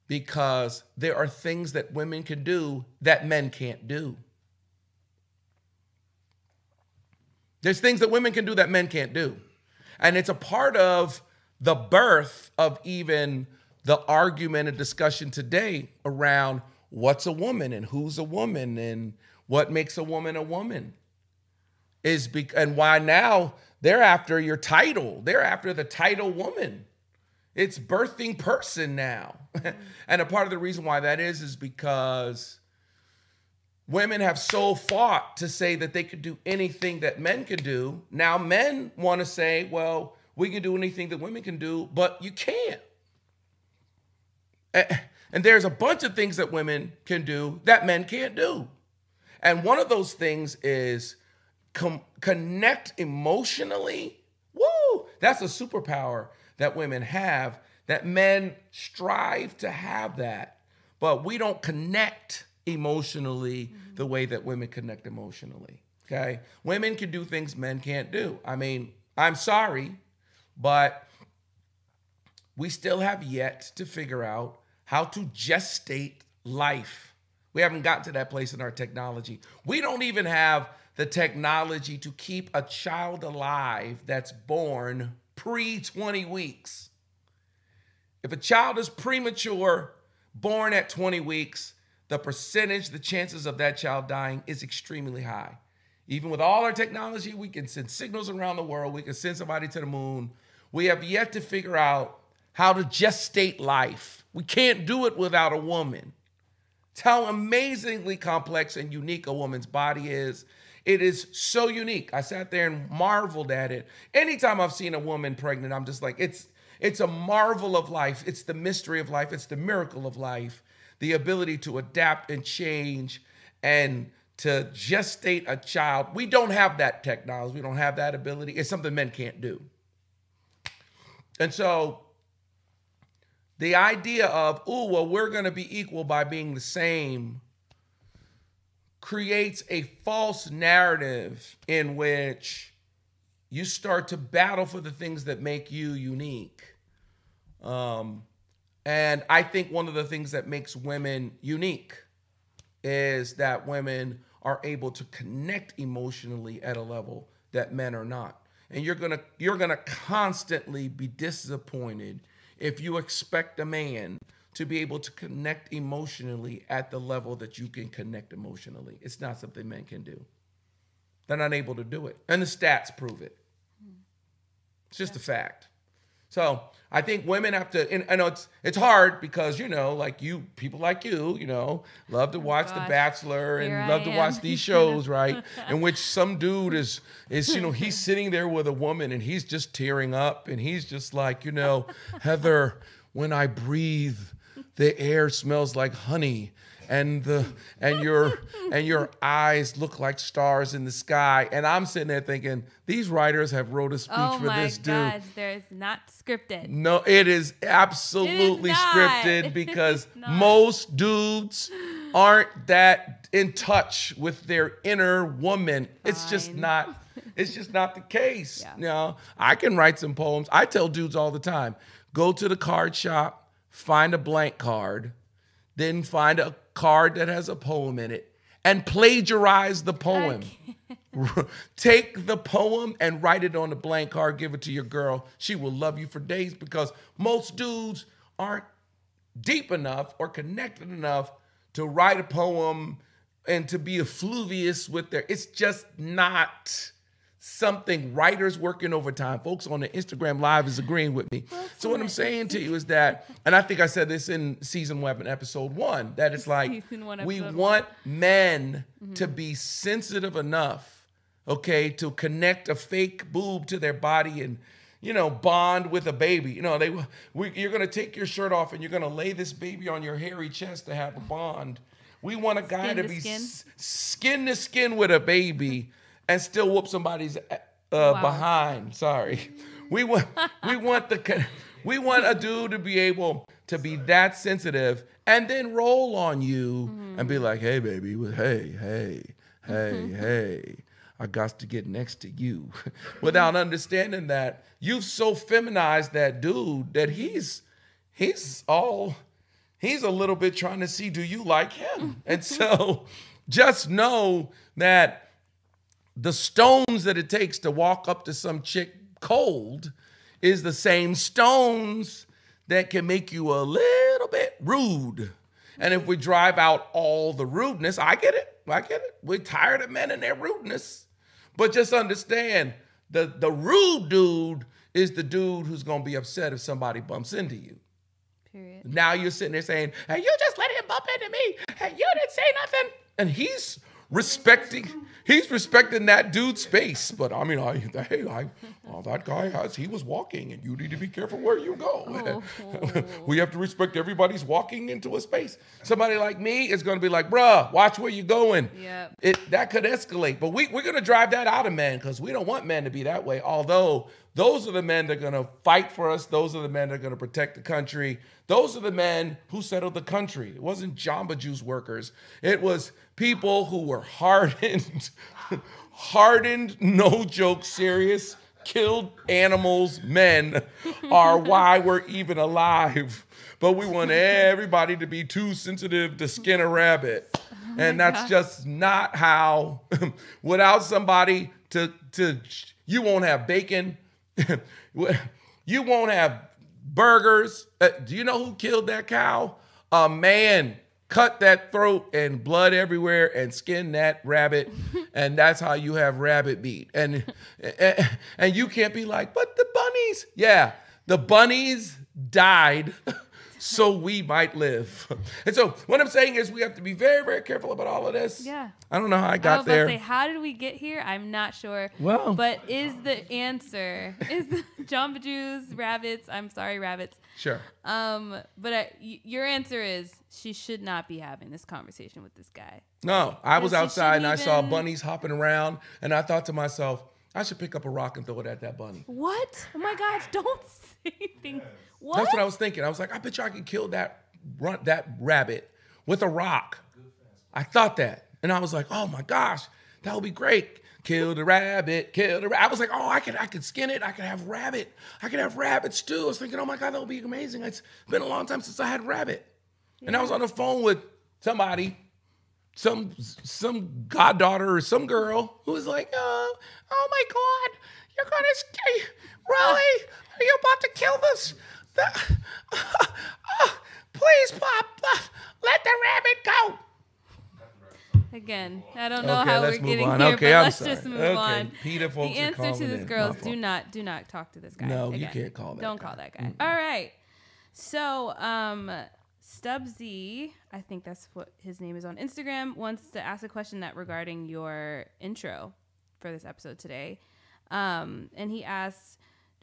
because there are things that women can do that men can't do. There's things that women can do that men can't do. And it's a part of the birth of even the argument and discussion today around what's a woman and who's a woman and what makes a woman a woman is be- and why now they're after your title. They're after the title woman. It's birthing person now. And a part of the reason why that is is because women have so fought to say that they could do anything that men could do. Now men want to say well we can do anything that women can do but you can't and there's a bunch of things that women can do that men can't do and one of those things is com- connect emotionally. Woo! That's a superpower that women have, that men strive to have that. But we don't connect emotionally mm-hmm. the way that women connect emotionally. Okay? Women can do things men can't do. I mean, I'm sorry, but we still have yet to figure out how to gestate life. We haven't gotten to that place in our technology. We don't even have the technology to keep a child alive that's born pre 20 weeks. If a child is premature, born at 20 weeks, the percentage, the chances of that child dying is extremely high. Even with all our technology, we can send signals around the world, we can send somebody to the moon. We have yet to figure out how to gestate life. We can't do it without a woman. It's how amazingly complex and unique a woman's body is. It is so unique. I sat there and marveled at it. Anytime I've seen a woman pregnant, I'm just like, it's it's a marvel of life. It's the mystery of life. It's the miracle of life. The ability to adapt and change and to gestate a child. We don't have that technology. We don't have that ability. It's something men can't do. And so the idea of, oh, well, we're going to be equal by being the same creates a false narrative in which you start to battle for the things that make you unique. Um, and I think one of the things that makes women unique is that women are able to connect emotionally at a level that men are not. And you're gonna you're gonna constantly be disappointed if you expect a man to be able to connect emotionally at the level that you can connect emotionally. It's not something men can do. They're not able to do it. And the stats prove it. It's just yeah. a fact. So I think women have to. And I know it's it's hard because you know, like you, people like you, you know, love to oh watch The Bachelor and Here love I to am. watch these shows, right? In which some dude is is you know he's sitting there with a woman and he's just tearing up and he's just like you know, Heather, when I breathe, the air smells like honey and the and your and your eyes look like stars in the sky. And I'm sitting there thinking, these writers have wrote a speech oh for this dude. Oh my God, there's not scripted. No, it is absolutely it is scripted because most dudes aren't that in touch with their inner woman. Fine. It's just not. It's just not the case. Yeah. You know, I can write some poems. I tell dudes all the time, go to the card shop, find a blank card, then find a card that has a poem in it and plagiarize the poem. Take the poem and write it on a blank card, give it to your girl. She will love you for days because most dudes aren't deep enough or connected enough to write a poem and to be effluvious with their it's just not something writers working overtime. Folks on the instagram live is agreeing with me. That's so what i'm saying to you is that and i think i said this in season one episode one that it's like we want men mm-hmm. to be sensitive enough okay to connect a fake boob to their body and you know bond with a baby. You know they we, you're going to take your shirt off and you're going to lay this baby on your hairy chest to have a bond. We want a guy skin to, to be skin. S- skin to skin with a baby and still whoop somebody's uh, wow. behind. Sorry, we want we want the We want a dude to be able to be that sensitive and then roll on you and be like, hey, baby, hey, hey, hey, hey. I got to get next to you without understanding that you've so feminized that dude that he's he's all he's a little bit trying to see do you like him and so just know that the stones that it takes to walk up to some chick cold is the same stones that can make you a little bit rude. And if we drive out all the rudeness, I get it. I get it. We're tired of men and their rudeness. But just understand the, the rude dude is the dude who's gonna be upset if somebody bumps into you. Period. Now you're sitting there saying, hey, you just let him bump into me. Hey, you didn't say nothing. And he's respecting, he's respecting that dude's space. But I mean, I, hey, I, oh, that guy has, he was walking and you need to be careful where you go. Oh, oh. we have to respect everybody's walking into a space. Somebody like me is going to be like, bruh, watch where you're going. Yep. It, that could escalate. But we, we're going to drive that out of men because we don't want men to be that way. Although those are the men that are going to fight for us. Those are the men that are going to protect the country. Those are the men who settled the country. It wasn't Jamba Juice workers. It was people who were hardened, hardened, no joke, serious, killed animals, men are why we're even alive. But we want everybody to be too sensitive to skin a rabbit. and that's gosh. just not how, without somebody to, to, you won't have bacon. you won't have burgers. Uh, do you know who killed that cow? A man cut that throat and blood everywhere and skin that rabbit, and that's how you have rabbit meat. And and, and you can't be like, but the bunnies, yeah, the bunnies died. So we might live. And so what I'm saying is we have to be very, very careful about all of this. Yeah. I don't know how I I got was about there. to say, how did we get here? I'm not sure. Well- but is the answer is the Jamba Juice rabbits? I'm sorry, rabbits. sure. Um, but I, y- your answer is she should not be having this conversation with this guy. No, I was outside and I shouldn't saw bunnies hopping around, and I thought to myself, I should pick up a rock and throw it at that bunny. What? Oh my gosh! Don't say things. What? That's what I was thinking. I was like, I bet you I could kill that run, that rabbit with a rock. I thought that, and I was like, oh my gosh, that would be great. Kill the rabbit, kill the rabbit. I was like, oh, I could, I could skin it. I could have rabbit. I could have rabbit stew. I was thinking, oh my god, that would be amazing. It's been a long time since I had rabbit. And I was on the phone with somebody, some some goddaughter or some girl who was like, oh, oh my god, you're gonna really? Uh. Are you about to kill this? The, please, Pop, uh, let the rabbit go. Again, I don't know Okay, how we're getting on. here, Okay, but I'm let's sorry. just move Okay, on. PETA folks the answer to this in. girl is do not do not talk to this guy. No, you can't call that Don't guy. call that guy. All right. So, um, Stubbsy, I think that's what his name is on Instagram, wants to ask a question that regarding your intro for this episode today. Um, and he asks,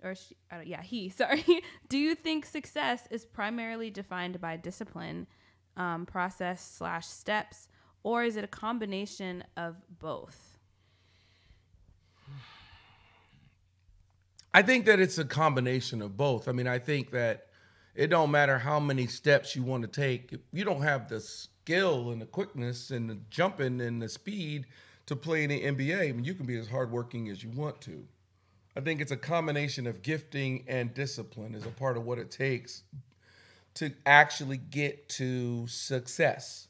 or she, yeah, he, sorry, do you think success is primarily defined by discipline, um, process slash steps, or is it a combination of both? I think that it's a combination of both. I mean, I think that it don't matter how many steps you want to take. If you don't have the skill and the quickness and the jumping and the speed to play in the NBA, I mean, you can be as hardworking as you want to. I think it's a combination of gifting and discipline is a part of what it takes to actually get to success.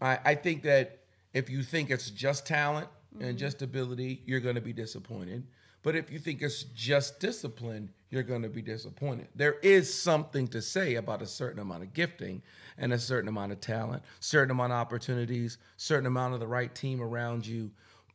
I, I think that if you think it's just talent and mm-hmm. just ability, you're going to be disappointed. But if you think it's just discipline, you're going to be disappointed. There is something to say about a certain amount of gifting and a certain amount of talent, certain amount of opportunities, certain amount of the right team around you.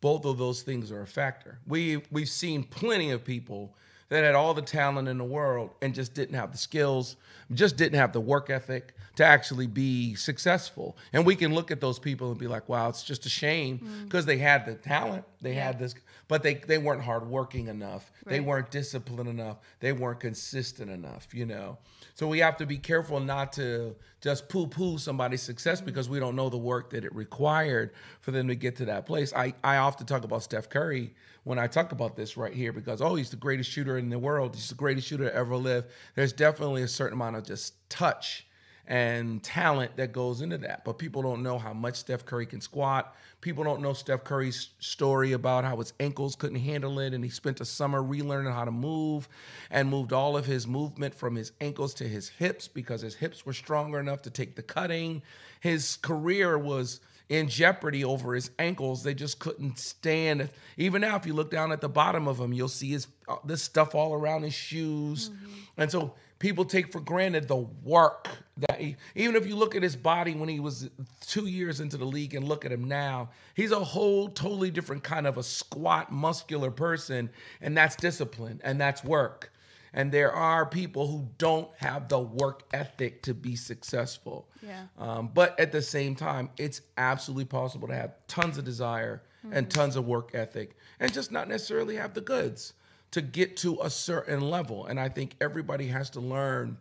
Both of those things are a factor. We we've seen plenty of people that had all the talent in the world and just didn't have the skills, just didn't have the work ethic to actually be successful. And we can look at those people and be like, wow, it's just a shame mm. because they had the talent, they had this, but they, they weren't hardworking enough. They weren't disciplined enough. They weren't consistent enough, you know? So we have to be careful not to just poo poo somebody's success mm. because we don't know the work that it required for them to get to that place. I, I often talk about Steph Curry when I talk about this right here because, oh, he's the greatest shooter shooter in the world. He's the greatest shooter to ever live. There's definitely a certain amount of just touch and talent that goes into that. But people don't know how much Steph Curry can squat. People don't know Steph Curry's story about how his ankles couldn't handle it and he spent a summer relearning how to move and moved all of his movement from his ankles to his hips because his hips were stronger enough to take the cutting. His career was in jeopardy over his ankles. They just couldn't stand. It. Even now, if you look down at the bottom of him, you'll see his uh, this stuff all around his shoes, mm-hmm. and so people take for granted the work that he, even if you look at his body when he was two years into the league and look at him now, he's a whole totally different kind of a squat, muscular person, and that's discipline and that's work. And there are people who don't have the work ethic to be successful. Yeah. Um, but at the same time, it's absolutely possible to have tons of desire mm-hmm. and tons of work ethic and just not necessarily have the goods to get to a certain level. And I think everybody has to learn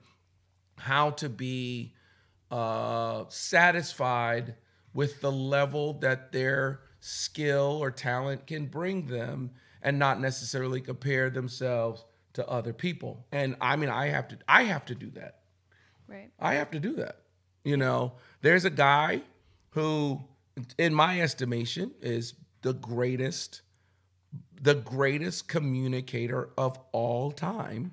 how to be uh, satisfied with the level that their skill or talent can bring them and not necessarily compare themselves to other people. And I mean, I have to, I have to do that. Right. I have to do that. You know, there's a guy who, in my estimation, is the greatest the greatest communicator of all time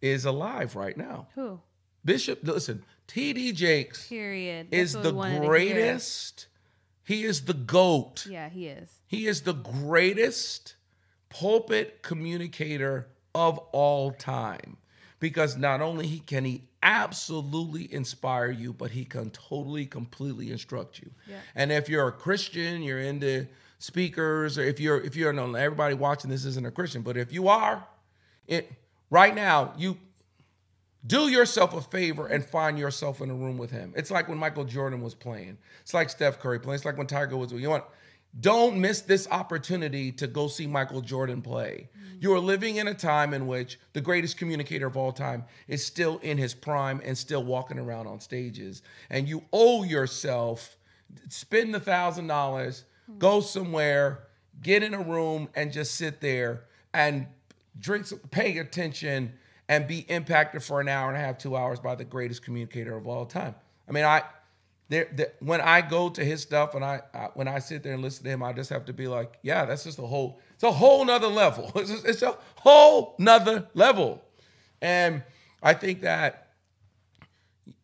is alive right now. Who? Bishop, listen, TD Jakes Period. is the greatest. He is the GOAT. Yeah, he is. He is the greatest pulpit communicator of all time. Because not only he can he absolutely inspire you, but he can totally, completely instruct you. Yeah. And if you're a Christian, you're into speakers, or if you're if you're no everybody watching this isn't a Christian, but if you are, it right now you do yourself a favor and find yourself in a room with him. It's like when Michael Jordan was playing. It's like Steph Curry playing. It's like when Tiger was. You want don't miss this opportunity to go see Michael Jordan play. Mm-hmm. You are living in a time in which the greatest communicator of all time is still in his prime and still walking around on stages. And you owe yourself spend the thousand dollars go somewhere, get in a room, and just sit there and drink, some, pay attention, and be impacted for an hour and a half, two hours by the greatest communicator of all time. I mean, I there, when I go to his stuff and I, I, when I sit there and listen to him, I just have to be like, yeah, that's just a whole it's a whole nother level. It's, just, it's a whole nother level, and I think that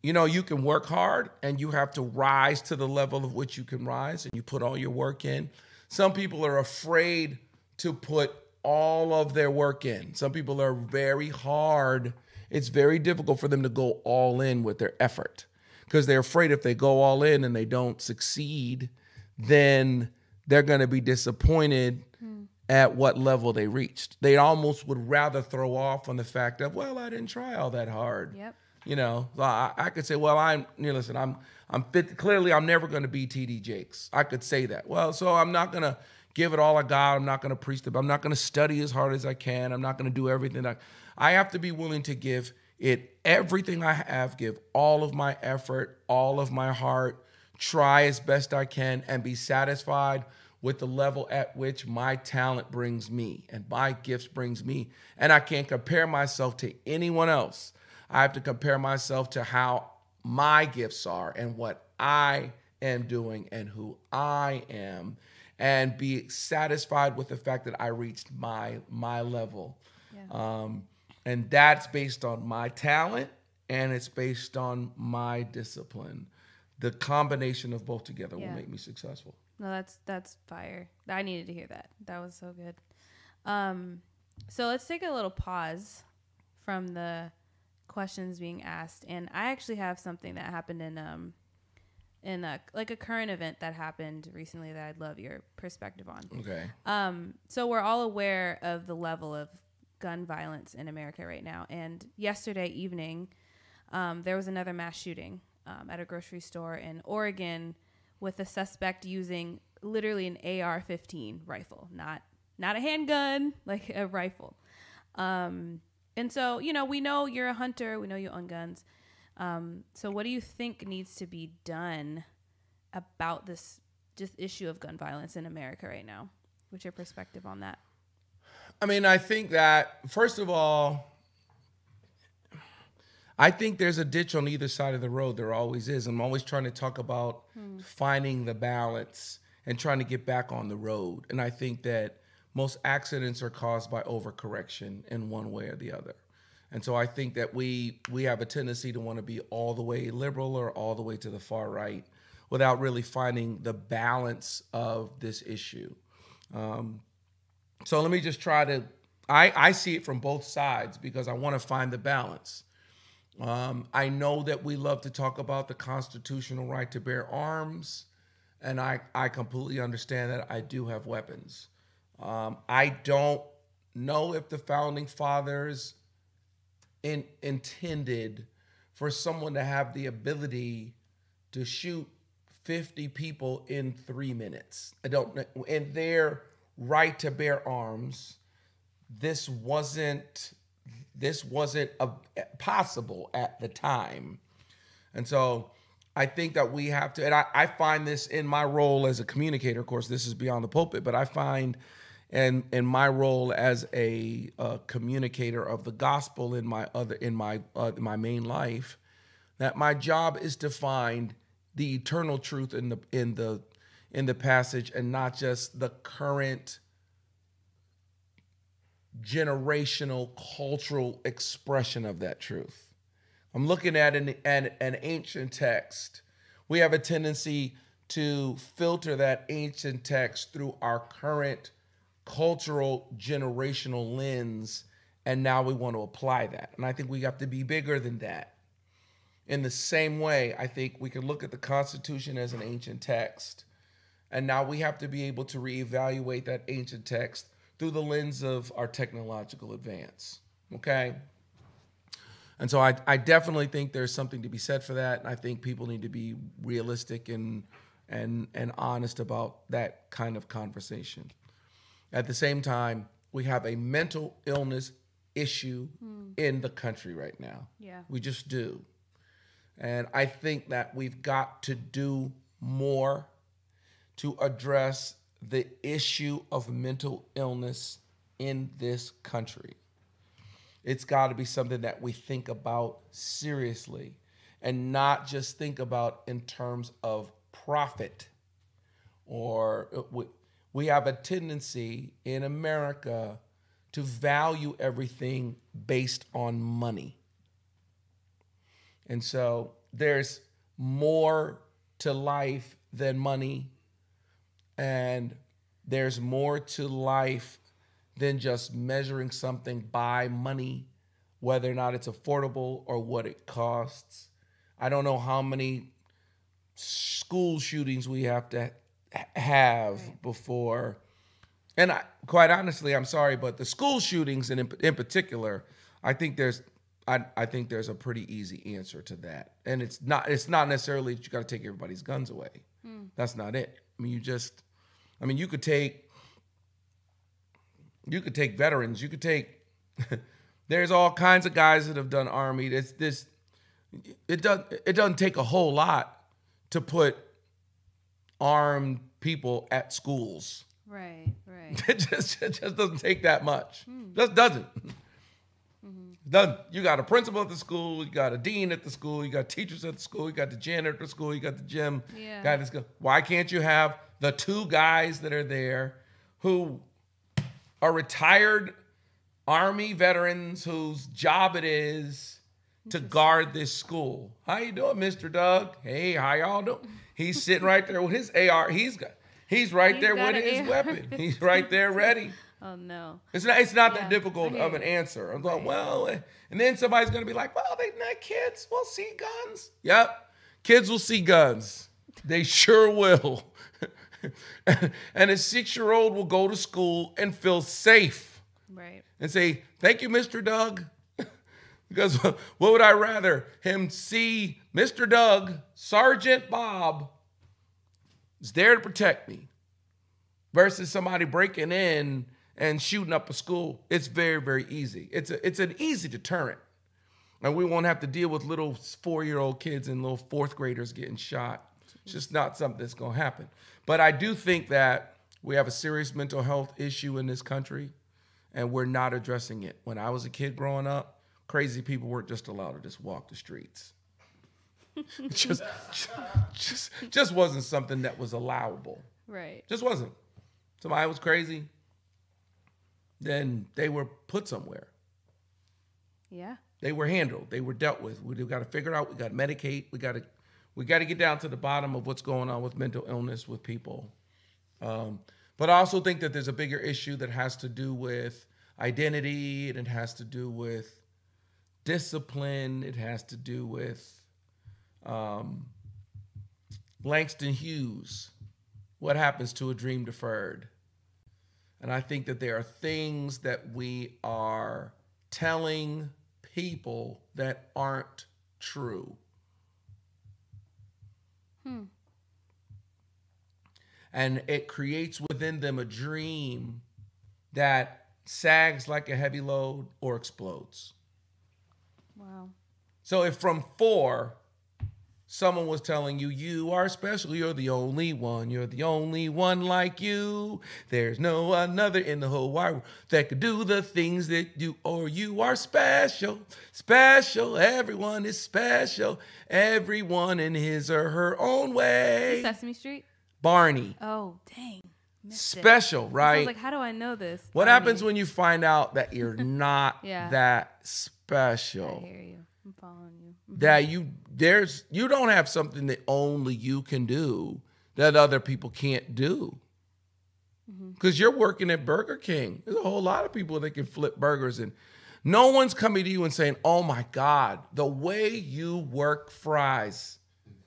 you know, you can work hard and you have to rise to the level of which you can rise and you put all your work in. Some people are afraid to put all of their work in. Some people are very hard. It's very difficult for them to go all in with their effort because they're afraid if they go all in and they don't succeed, then they're going to be disappointed hmm. at what level they reached. They almost would rather throw off on the fact of, well, I didn't try all that hard. Yep. You know, so I, I could say, well, I'm, you know, listen, I'm, I'm fit. Clearly, I'm never going to be TD Jakes. I could say that. Well, so I'm not going to give it all I got. I'm not going to preach the. I'm not going to study as hard as I can. I'm not going to do everything. I, I have to be willing to give it everything I have, give all of my effort, all of my heart, try as best I can, and be satisfied with the level at which my talent brings me and my gifts brings me. And I can't compare myself to anyone else I have to compare myself to how my gifts are and what I am doing and who I am and be satisfied with the fact that I reached my my level. Yeah. Um, and that's based on my talent and it's based on my discipline. The combination of both together yeah. will make me successful. No, that's that's fire. I needed to hear that. That was so good. Um, so let's take a little pause from the questions being asked, and I actually have something that happened in um in a like a current event that happened recently that I'd love your perspective on. Okay. Um, so we're all aware of the level of gun violence in America right now, and yesterday evening, um, there was another mass shooting um, at a grocery store in Oregon with a suspect using literally an AR-15 rifle, not not a handgun, like a rifle. Um, and so, you know, we know you're a hunter, we know you own guns. Um, so, what do you think needs to be done about this just issue of gun violence in America right now? What's your perspective on that? I mean, I think that first of all, I think there's a ditch on either side of the road. There always is. I'm always trying to talk about finding the balance and trying to get back on the road. And I think that most accidents are caused by overcorrection in one way or the other. And so I think that we we have a tendency to want to be all the way liberal or all the way to the far right without really finding the balance of this issue. Um, so let me just try to I, I see it from both sides because I want to find the balance. Um, I know that we love to talk about the constitutional right to bear arms, and I, I completely understand that I do have weapons. Um, I don't know if the founding fathers in, intended for someone to have the ability to shoot 50 people in three minutes. I don't know. And their right to bear arms, this wasn't this wasn't a, possible at the time. And so I think that we have to, and I, I find this in my role as a communicator, of course, this is beyond the pulpit, but I find and in my role as a, uh communicator of the gospel in my other in my uh, my main life that my job is to find the eternal truth in the in the in the passage and not just the current generational cultural expression of that truth. I'm looking at an, an, an ancient text. We have a tendency to filter that ancient text through our current cultural generational lens, and now we want to apply that. And I think we have to be bigger than that. In the same way, I think we can look at the Constitution as an ancient text, and now we have to be able to reevaluate that ancient text through the lens of our technological advance. Okay? And so I, I definitely think there's something to be said for that. And I think people need to be realistic and and and honest about that kind of conversation. At the same time, we have a mental illness issue in the country right now. Yeah. We just do. And I think that we've got to do more to address the issue of mental illness in this country. It's got to be something that we think about seriously and not just think about in terms of profit or uh, we, have a tendency in America to value everything based on money. And so there's more to life than money and there's more to life than just measuring something by money, whether or not it's affordable or what it costs. I don't know how many school shootings we have to ha- have before. And I, quite honestly, I'm sorry, but the school shootings and in, in particular, I think there's I, I think there's a pretty easy answer to that. And it's not it's not necessarily that you got to take everybody's guns away. Hmm. That's not it. I mean, you just I mean, you could take you could take veterans, you could take there's all kinds of guys that have done army. It's this it does it doesn't take a whole lot to put armed people at schools. Right, right. It just, it just doesn't take that much. Hmm. Just doesn't. Mm-hmm. Doesn't. You got a principal at the school, you got a dean at the school, you got teachers at the school, you got the janitor at the school, you got the gym Yeah. guy at the school. Why can't you have the two guys that are there who are retired army veterans whose job it is to guard this school? How you doing, Mr. Doug? Hey, how y'all doing? He's sitting right there with his AR. He's got he's right He's there with his AR. weapon. He's right there ready. Oh no. It's not. It's not that difficult of an answer. I'm going well, eh," and then somebody's gonna be like, "Well, they not kids. We'll see guns." Yep, kids will see guns. They sure will. and a six-year-old will go to school and feel safe Right. and say, "Thank you, Mr. Doug." Because what would I rather him see, Mr. Doug, Sergeant Bob, is there to protect me, versus somebody breaking in and shooting up a school? It's very, very easy. It's a, it's an easy deterrent, and we won't have to deal with little four-year-old kids and little fourth graders getting shot. It's just not something that's going to happen. But I do think that we have a serious mental health issue in this country. and we're not addressing it. When I was a kid growing up, crazy people weren't just allowed to just walk the streets. just, just, just wasn't something that was allowable. Right. Just wasn't. Somebody was crazy, then they were put somewhere. Yeah. They were handled. They were dealt with. We got to figure it out. We got to medicate. We got to, we got to get down to the bottom of what's going on with mental illness with people. Um, but I also think that there's a bigger issue that has to do with identity and it has to do with discipline. It has to do with um, Langston Hughes. What happens to a dream deferred? And I think that there are things that we are telling people that aren't true. Hmm. And it creates within them a dream that sags like a heavy load or explodes. Wow. So if from four, someone was telling you, you are special, you're the only one, you're the only one like you. There's no another in the whole wide world that could do the things that you, or you are special, special. Everyone is special, everyone in his or her own way. Sesame Street. Barney, Oh dang. It. special, I was right? like, how do I know this? what Barney. happens when you find out that you're not Yeah. that I special? I hear you. I'm following you. Mhm. that you there's you don't have something that only you can do that other people can't do because you're working at burger king there's a whole lot of people that can flip burgers and no one's coming to you and saying oh my god the way you work fries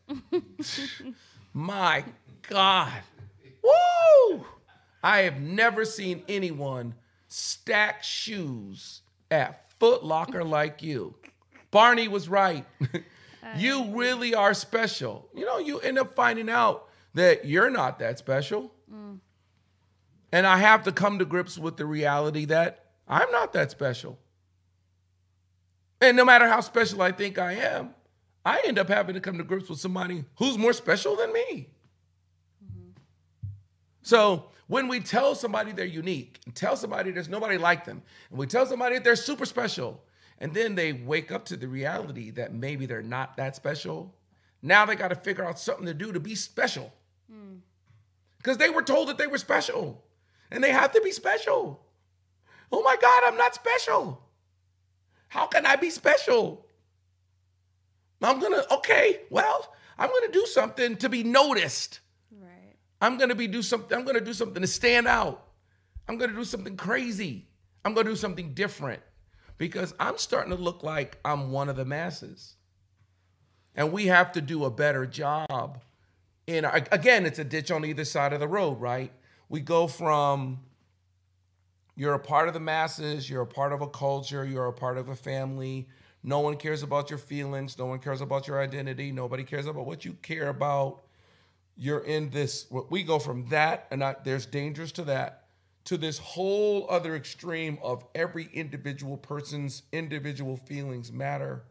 my god woo i have never seen anyone stack shoes at foot locker like you. Barney was right. You really are special. You know you end up finding out that you're not that special. Mm. And i have to come to grips with the reality that i'm not that special. And no matter how special i think i am I end up having to come to grips with somebody who's more special than me. Mm-hmm. So when we tell somebody they're unique, and tell somebody there's nobody like them, and we tell somebody they're super special, and then they wake up to the reality that maybe they're not that special, now they got to figure out something to do to be special. Hmm. Because they were told that they were special, and they have to be special. Oh my God, I'm not special. How can I be special? I'm gonna, okay, well, I'm gonna do something to be noticed. I'm gonna be do something, I'm gonna do something to stand out. I'm gonna do something crazy. I'm gonna do something different because I'm starting to look like I'm one of the masses. And we have to do a better job. In again, it's a ditch on either side of the road, right? We go from you're a part of the masses, you're a part of a culture, you're a part of a family. No one cares about your feelings, no one cares about your identity, nobody cares about what you care about. You're in this, what we go from that, and I, there's dangers to that, to this whole other extreme of every individual person's individual feelings matter.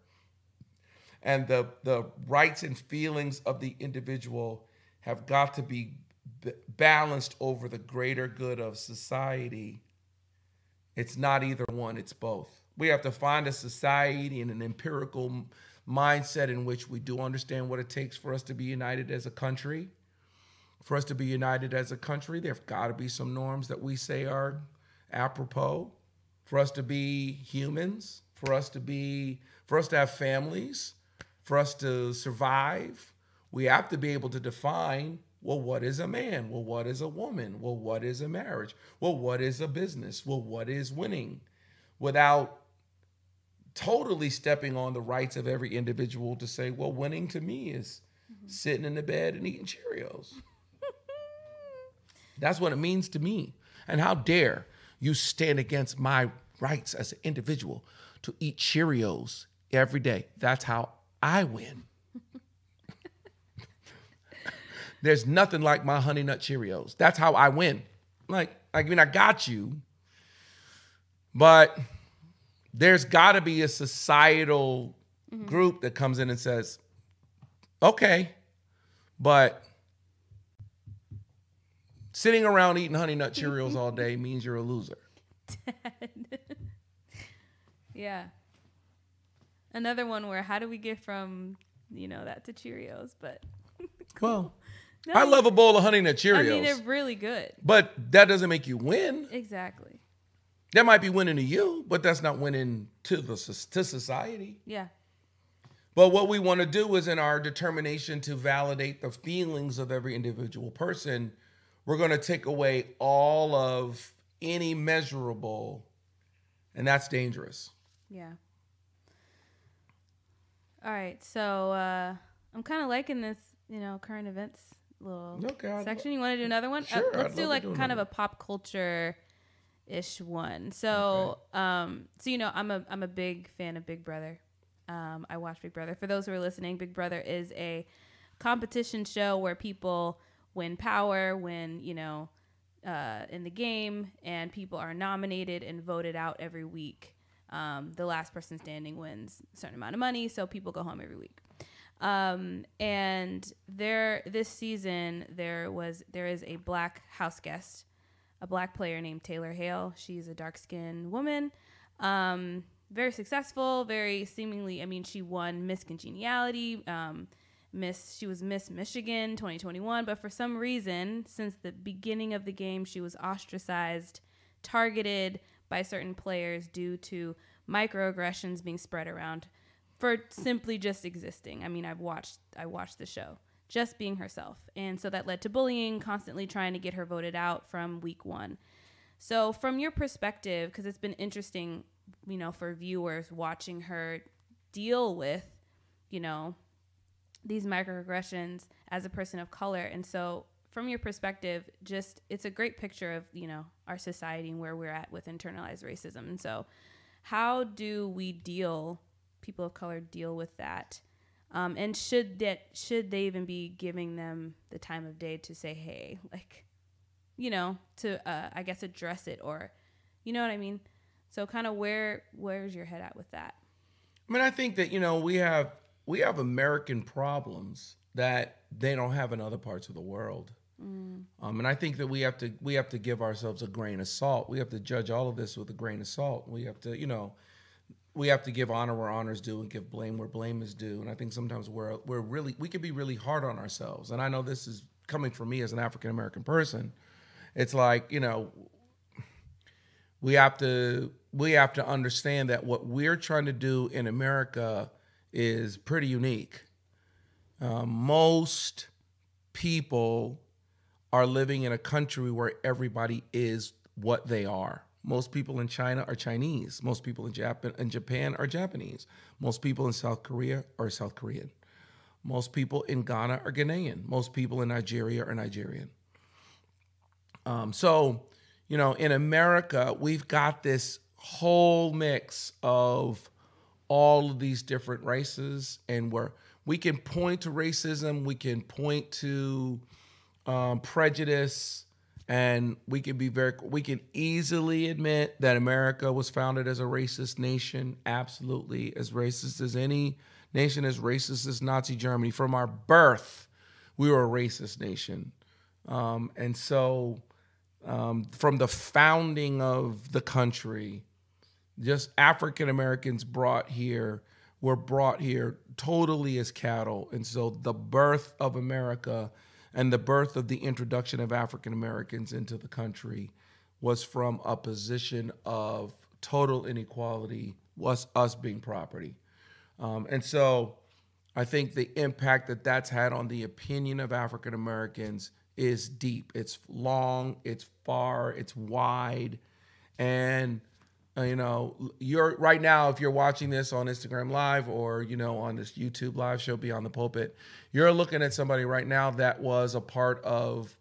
And the, the rights and feelings of the individual have got to be b- balanced over the greater good of society. It's not either one, it's both. We have to find a society and an empirical mindset in which we do understand what it takes for us to be united as a country. For us to be united as a country, there've got to be some norms that we say are apropos. For us to be humans, for us to be, for us to have families, for us to survive, we have to be able to define well, what is a man? Well, what is a woman? Well, what is a marriage? Well, what is a business? Well, what is winning? Without totally stepping on the rights of every individual to say, well, winning to me is mm-hmm. sitting in the bed and eating Cheerios. That's what it means to me. And how dare you stand against my rights as an individual to eat Cheerios every day? That's how I win. There's nothing like my Honey Nut Cheerios. That's how I win. Like, I mean, I got you, but there's got to be a societal mm-hmm. group that comes in and says, okay, but sitting around eating Honey Nut Cheerios all day means you're a loser. yeah. Another one where how do we get from you know that to Cheerios? But Well, No, I love a bowl of honey nut Cheerios, I mean, they're really good. but that doesn't make you win. Exactly. That might be winning to you, but that's not winning to the to society. Yeah. But what we want to do is in our determination to validate the feelings of every individual person, we're going to take away all of any measurable, and that's dangerous. Yeah. All right. So uh, I'm kind of liking this, you know, current events little Okay, section. You want to do another one? Uh, Sure, let's I'd do like kind of a pop culture ish one. So, um, so you know, I'm a I'm a big fan of Big Brother. Um, I watch Big Brother. For those who are listening, Big Brother is a competition show where people win power, win you know, uh, in the game, and people are nominated and voted out every week. Um, the last person standing wins a certain amount of money, so people go home every week. Um, and there, this season, there was there is a black house guest, a black player named Taylor Hale. She's a dark skinned woman, um, very successful, very seemingly. I mean, she won Miss Congeniality. Um, Miss, she was Miss Michigan 2021, but for some reason, since the beginning of the game, she was ostracized, targeted by certain players due to microaggressions being spread around for simply just existing. I mean, I've watched I watched the show, just being herself. And so that led to bullying, constantly trying to get her voted out from week 1. So from your perspective because it's been interesting, you know, for viewers watching her deal with, you know, these microaggressions as a person of color. And so from your perspective, just it's a great picture of, you know, our society and where we're at with internalized racism. And so how do we deal people of color deal with that? Um, and should that should they even be giving them the time of day to say, hey, like, you know, to uh, I guess address it or, you know what I mean? So kind of where where's your head at with that? I mean, I think that you know we have we have American problems that they don't have in other parts of the world. Um, and I think that we have to we have to give ourselves a grain of salt. We have to judge all of this with a grain of salt. We have to, you know, we have to give honor where honor's due and give blame where blame is due. And I think sometimes we're we're really we can be really hard on ourselves. And I know this is coming from me as an African American person. It's like you know we have to we have to understand that what we're trying to do in America is pretty unique. Um, most people are living in a country where everybody is what they are. Most people in China are Chinese. Most people in Japan in Japan are Japanese. Most people in South Korea are South Korean. Most people in Ghana are Ghanaian. Most people in Nigeria are Nigerian. Um, so, you know, in America, we've got this whole mix of all of these different races, and we're we can point to racism, we can point to um, prejudice, and we can be very we can easily admit that America was founded as a racist nation, absolutely as racist as any nation, as racist as Nazi Germany. From our birth, we were a racist nation, um, and so um, from the founding of the country, just African Americans brought here were brought here totally as cattle. And so the birth of America and the birth of the introduction of African Americans into the country was from a position of total inequality, was us being property. Um, and so I think the impact that that's had on the opinion of African Americans is deep. It's long, it's far, it's wide. And uh, you know, you're right now if you're watching this on Instagram live or you know on this YouTube live show Beyond the Pulpit, you're looking at somebody right now that was a part of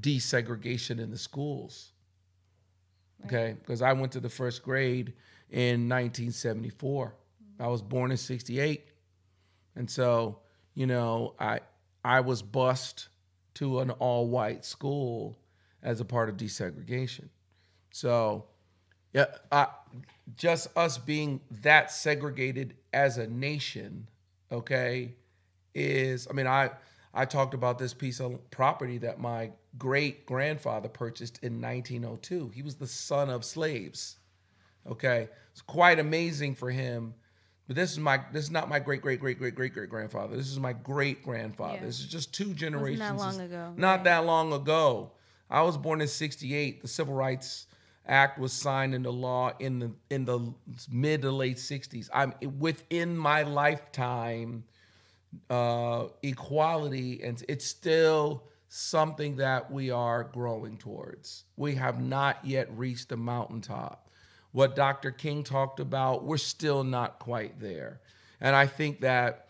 desegregation in the schools. Okay, because I went to the first grade in 1974. I was born in 68. And so, you know, I I was bused to an all-white school as a part of desegregation. So, yeah, I, just us being that segregated as a nation, okay, is I mean, I I talked about this piece of property that my great grandfather purchased in 1902. He was the son of slaves. Okay, it's quite amazing for him. But this is my this is not my great great great great great great grandfather. This is my great grandfather. Yeah. This is just two generations. that long ago, Not right. that long ago. I was born in '68. The Civil Rights Act was signed into law in the in the mid to late '60s. I'm within my lifetime uh, equality, and it's still something that we are growing towards. We have not yet reached the mountaintop. What Dr. King talked about, we're still not quite there. And I think that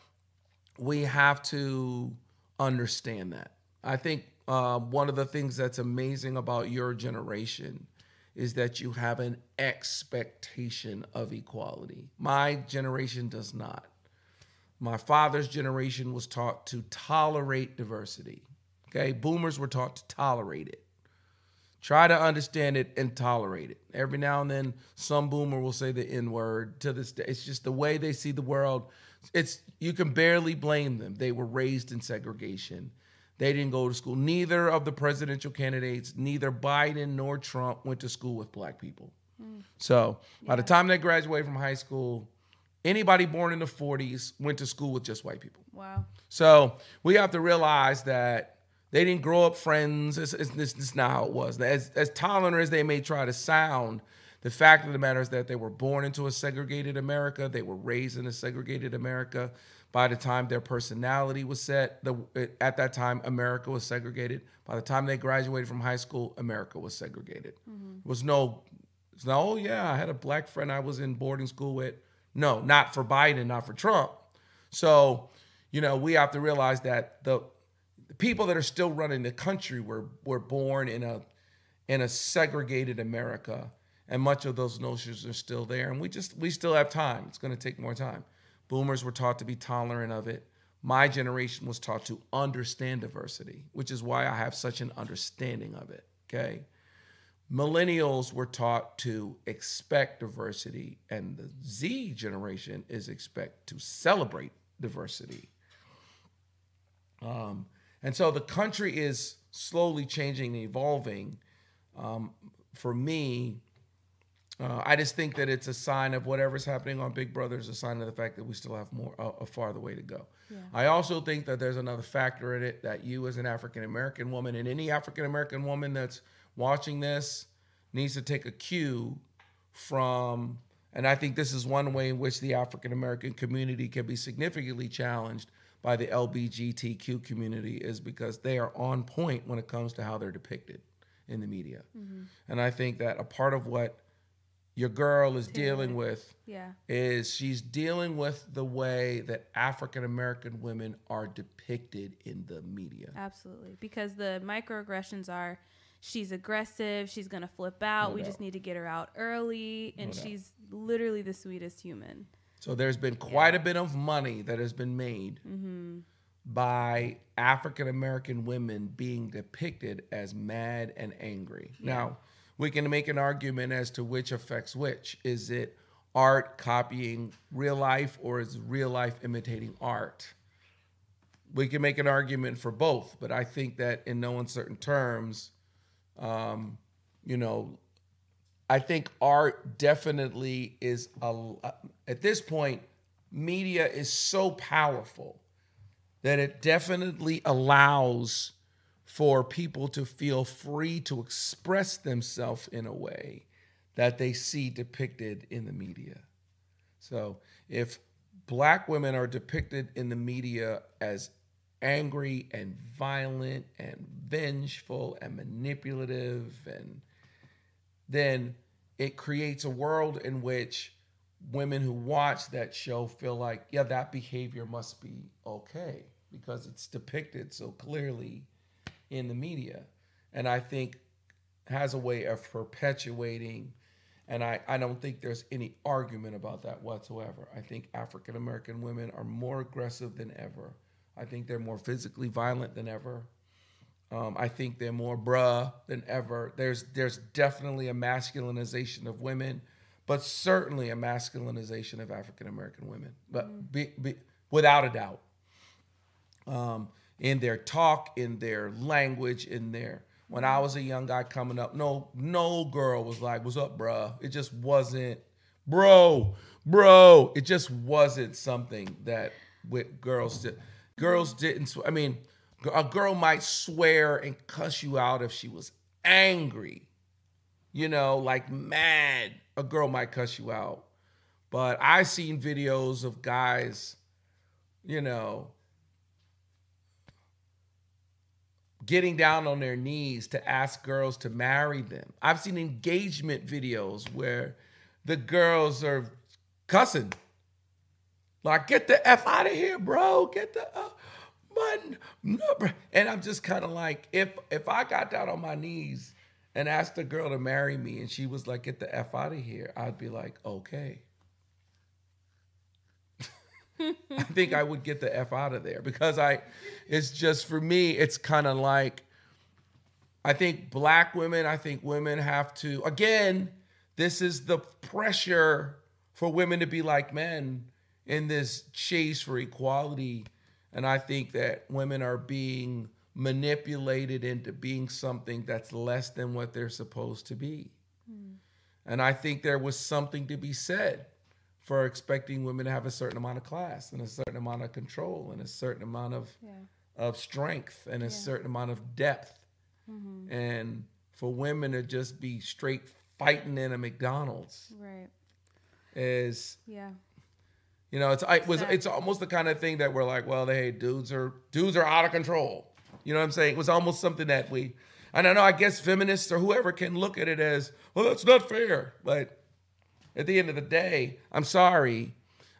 we have to understand that. I think uh, one of the things that's amazing about your generation is that you have an expectation of equality. My generation does not. My father's generation was taught to tolerate diversity. Okay, boomers were taught to tolerate it. Try to understand it and tolerate it. Every now and then, some boomer will say the N word. To this day, it's just the way they see the world. It's you can barely blame them. They were raised in segregation. They didn't go to school. Neither of the presidential candidates, neither Biden nor Trump, went to school with black people. Hmm. So by the time they graduated from high school, anybody born in the 40s went to school with just white people. Wow. So we have to realize that they didn't grow up friends. It's, it's, this, this is not how it was. As, as tolerant as they may try to sound, the fact of the matter is that they were born into a segregated America. They were raised in a segregated America. By the time their personality was set, the, at that time, America was segregated. By the time they graduated from high school, America was segregated. Mm-hmm. There was no, it's no, oh yeah, I had a black friend I was in boarding school with. No, not for Biden, not for Trump. So, you know, we have to realize that the, the people that are still running the country were were born in a in a segregated America, and much of those notions are still there. And we just we still have time. It's going to take more time. Boomers were taught to be tolerant of it. My generation was taught to understand diversity, which is why I have such an understanding of it. Okay. Millennials were taught to expect diversity, and the Z generation is expect to celebrate diversity. Um, and so the country is slowly changing and evolving. Um, for me, uh, I just think that it's a sign of whatever's happening on Big Brother is a sign of the fact that we still have more a, a farther way to go. I also think that there's another factor in it that you, as an African American woman, and any African American woman that's watching this, needs to take a cue from. And I think this is one way in which the African American community can be significantly challenged by the LBGTQ community is because they are on point when it comes to how they're depicted in the media. And I think that a part of what your girl is dealing with Yeah. is she's dealing with the way that African American women are depicted in the media. Absolutely. Because the microaggressions are she's aggressive, she's going to flip out, No we doubt. just need to get her out early, and doubt. she's literally the sweetest human. So there's been quite a bit of money that has been made mm-hmm. by African American women being depicted as mad and angry. Now, we can make an argument as to which affects which. Is it art copying real life or is real life imitating art? We can make an argument for both, but I think that in no uncertain terms, um, you know, I think art definitely is a at this point media is so powerful that it definitely allows for people to feel free to express themselves in a way that they see depicted in the media. So if black women are depicted in the media as angry and violent and vengeful and manipulative and then it creates a world in which women who watch that show feel like, yeah, that behavior must be okay because it's depicted so clearly in the media. And I think has a way of perpetuating, and I, I don't think there's any argument about that whatsoever. I think African American women are more aggressive than ever. I think they're more physically violent than ever. Um, I think they're more bruh than ever. There's there's definitely a masculinization of women, but certainly a masculinization of African American women. But be, be, without a doubt. Um, in their talk, in their language, in their when I was a young guy coming up, no, no girl was like, What's up, bruh? It just wasn't, bro, bro. It just wasn't something that with girls did. Girls didn't, I mean, a girl might swear and cuss you out if she was angry, you know, like mad. A girl might cuss you out. But I seen videos of guys, you know, getting down on their knees to ask girls to marry them. I've seen engagement videos where the girls are cussing. Like, get the F out of here, bro. Get the uh, man. No, bro. And I'm just kind of like, if if I got down on my knees and asked a girl to marry me and she was like, get the F out of here, I'd be like, okay. I think I would get the F out of there because I, it's just for me, it's kind of like, I think black women, I think women have to, again, this is the pressure for women to be like men in this chase for equality. And I think that women are being manipulated into being something that's less than what they're supposed to be. Hmm. And I think there was something to be said for expecting women to have a certain amount of class and a certain amount of control and a certain amount of Yeah. of strength and a Yeah. certain amount of depth. Mm-hmm. And for women to just be straight fighting in a McDonald's Right. is Yeah. you know, it's I it was Exactly. it's almost the kind of thing that we're like, well, hey, dudes are dudes are out of control. You know what I'm saying? It was almost something that we and I know I guess feminists or whoever can look at it as, well, that's not fair. But at the end of the day, I'm sorry.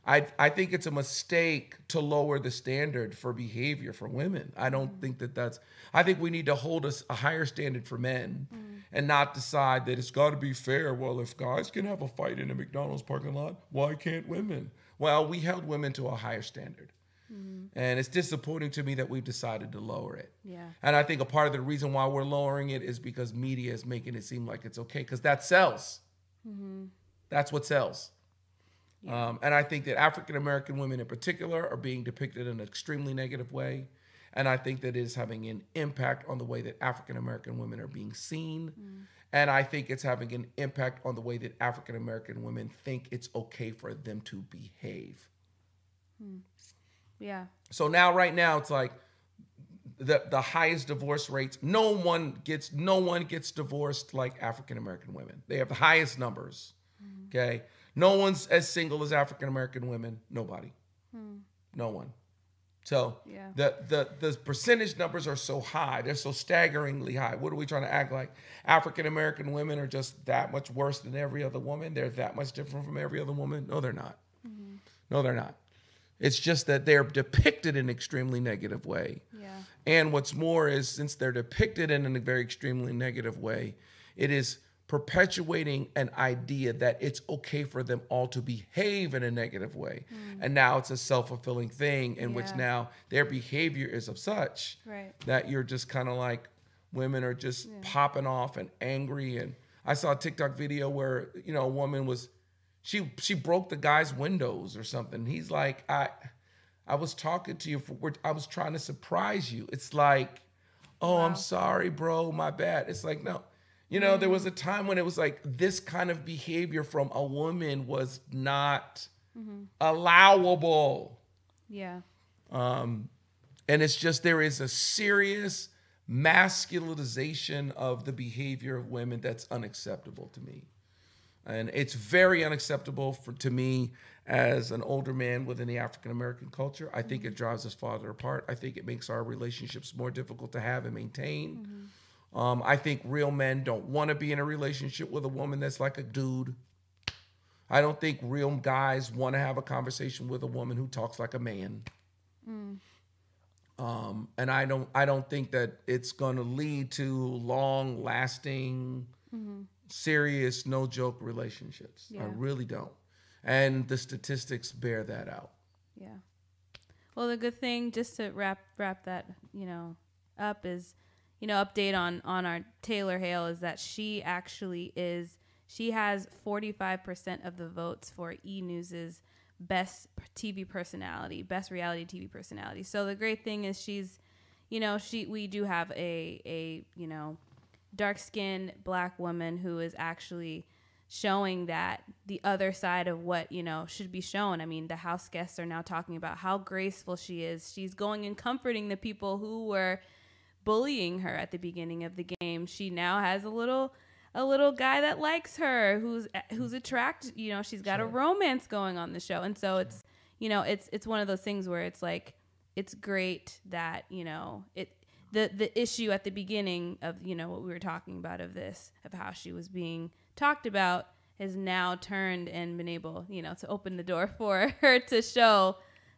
I I think it's a mistake to lower the standard for behavior for women. I don't mm. think that that's I think we need to hold us a higher standard for men mm. and not decide that it's got to be fair. Well, if guys can have a fight in a McDonald's parking lot, why can't women? Well, we held women to a higher standard. Mm. And it's disappointing to me that we've decided to lower it. Yeah. And I think a part of the reason why we're lowering it is because media is making it seem like it's okay because that sells. Mm-hmm. That's what sells. Um, and I think that African American women in particular are being depicted in an extremely negative way. And I think that it is having an impact on the way that African American women are being seen. And I think it's having an impact on the way that African American women think it's okay for them to behave. Yeah. So now, right now, it's like the the highest divorce rates. No one gets no one gets divorced like African American women. They have the highest numbers. Mm. Okay, no one's as single as African American women. Nobody. Hmm. No one. So Yeah. the the the percentage numbers are so high. They're so staggeringly high. What are we trying to act like? African American women are just that much worse than every other woman. They're that much different from every other woman. No, they're not. Mm-hmm. No, they're not. It's just that they're depicted in an extremely negative way. Yeah. And what's more is since they're depicted in a very extremely negative way, it is perpetuating an idea that it's okay for them all to behave in a negative way. Mm. And now it's a self-fulfilling thing in which now their behavior is of such Right. that you're just kind of like women are just popping off and angry and I saw a TikTok video where you know a woman was she she broke the guy's windows or something. He's like I I was talking to you for I was trying to surprise you. It's like oh I'm sorry bro my bad. It's like no. You know, there was a mm. time when it was like this kind of behavior from a woman was not mm-hmm. allowable. Yeah. Um, and it's just there is a serious masculinization of the behavior of women that's unacceptable to me. And it's very unacceptable for to me as an older man within the African American culture. I think it mm-hmm. drives us farther apart. I think it makes our relationships more difficult to have and maintain. Mm-hmm. Um, I think real men don't want to be in a relationship with a woman that's like a dude. I don't think real guys want to have a conversation with a woman who talks like a man. Um, and I don't I don't think that it's going to lead to long lasting, serious, no joke relationships. I really don't. And the statistics bear that out. Yeah. Well, the good thing, just to wrap wrap that you know up, is you know update on on our Taylor Hale is that she actually is she has forty five percent of the votes for E News's best TV personality, best reality TV personality. So the great thing is she's you know, she we do have a a you know dark skinned black woman who is actually showing that the other side of what you know should be shown i mean the house guests are now talking about how graceful she is she's going and comforting the people who were bullying her at the beginning of the game she now has a little a little guy that likes her who's who's attracted you know she's got sure. a romance going on the show and so it's you know it's it's one of those things where it's like it's great that you know it the the issue at the beginning of you know what we were talking about of this of how she was being talked about has now turned and been able you know to open the door for her to show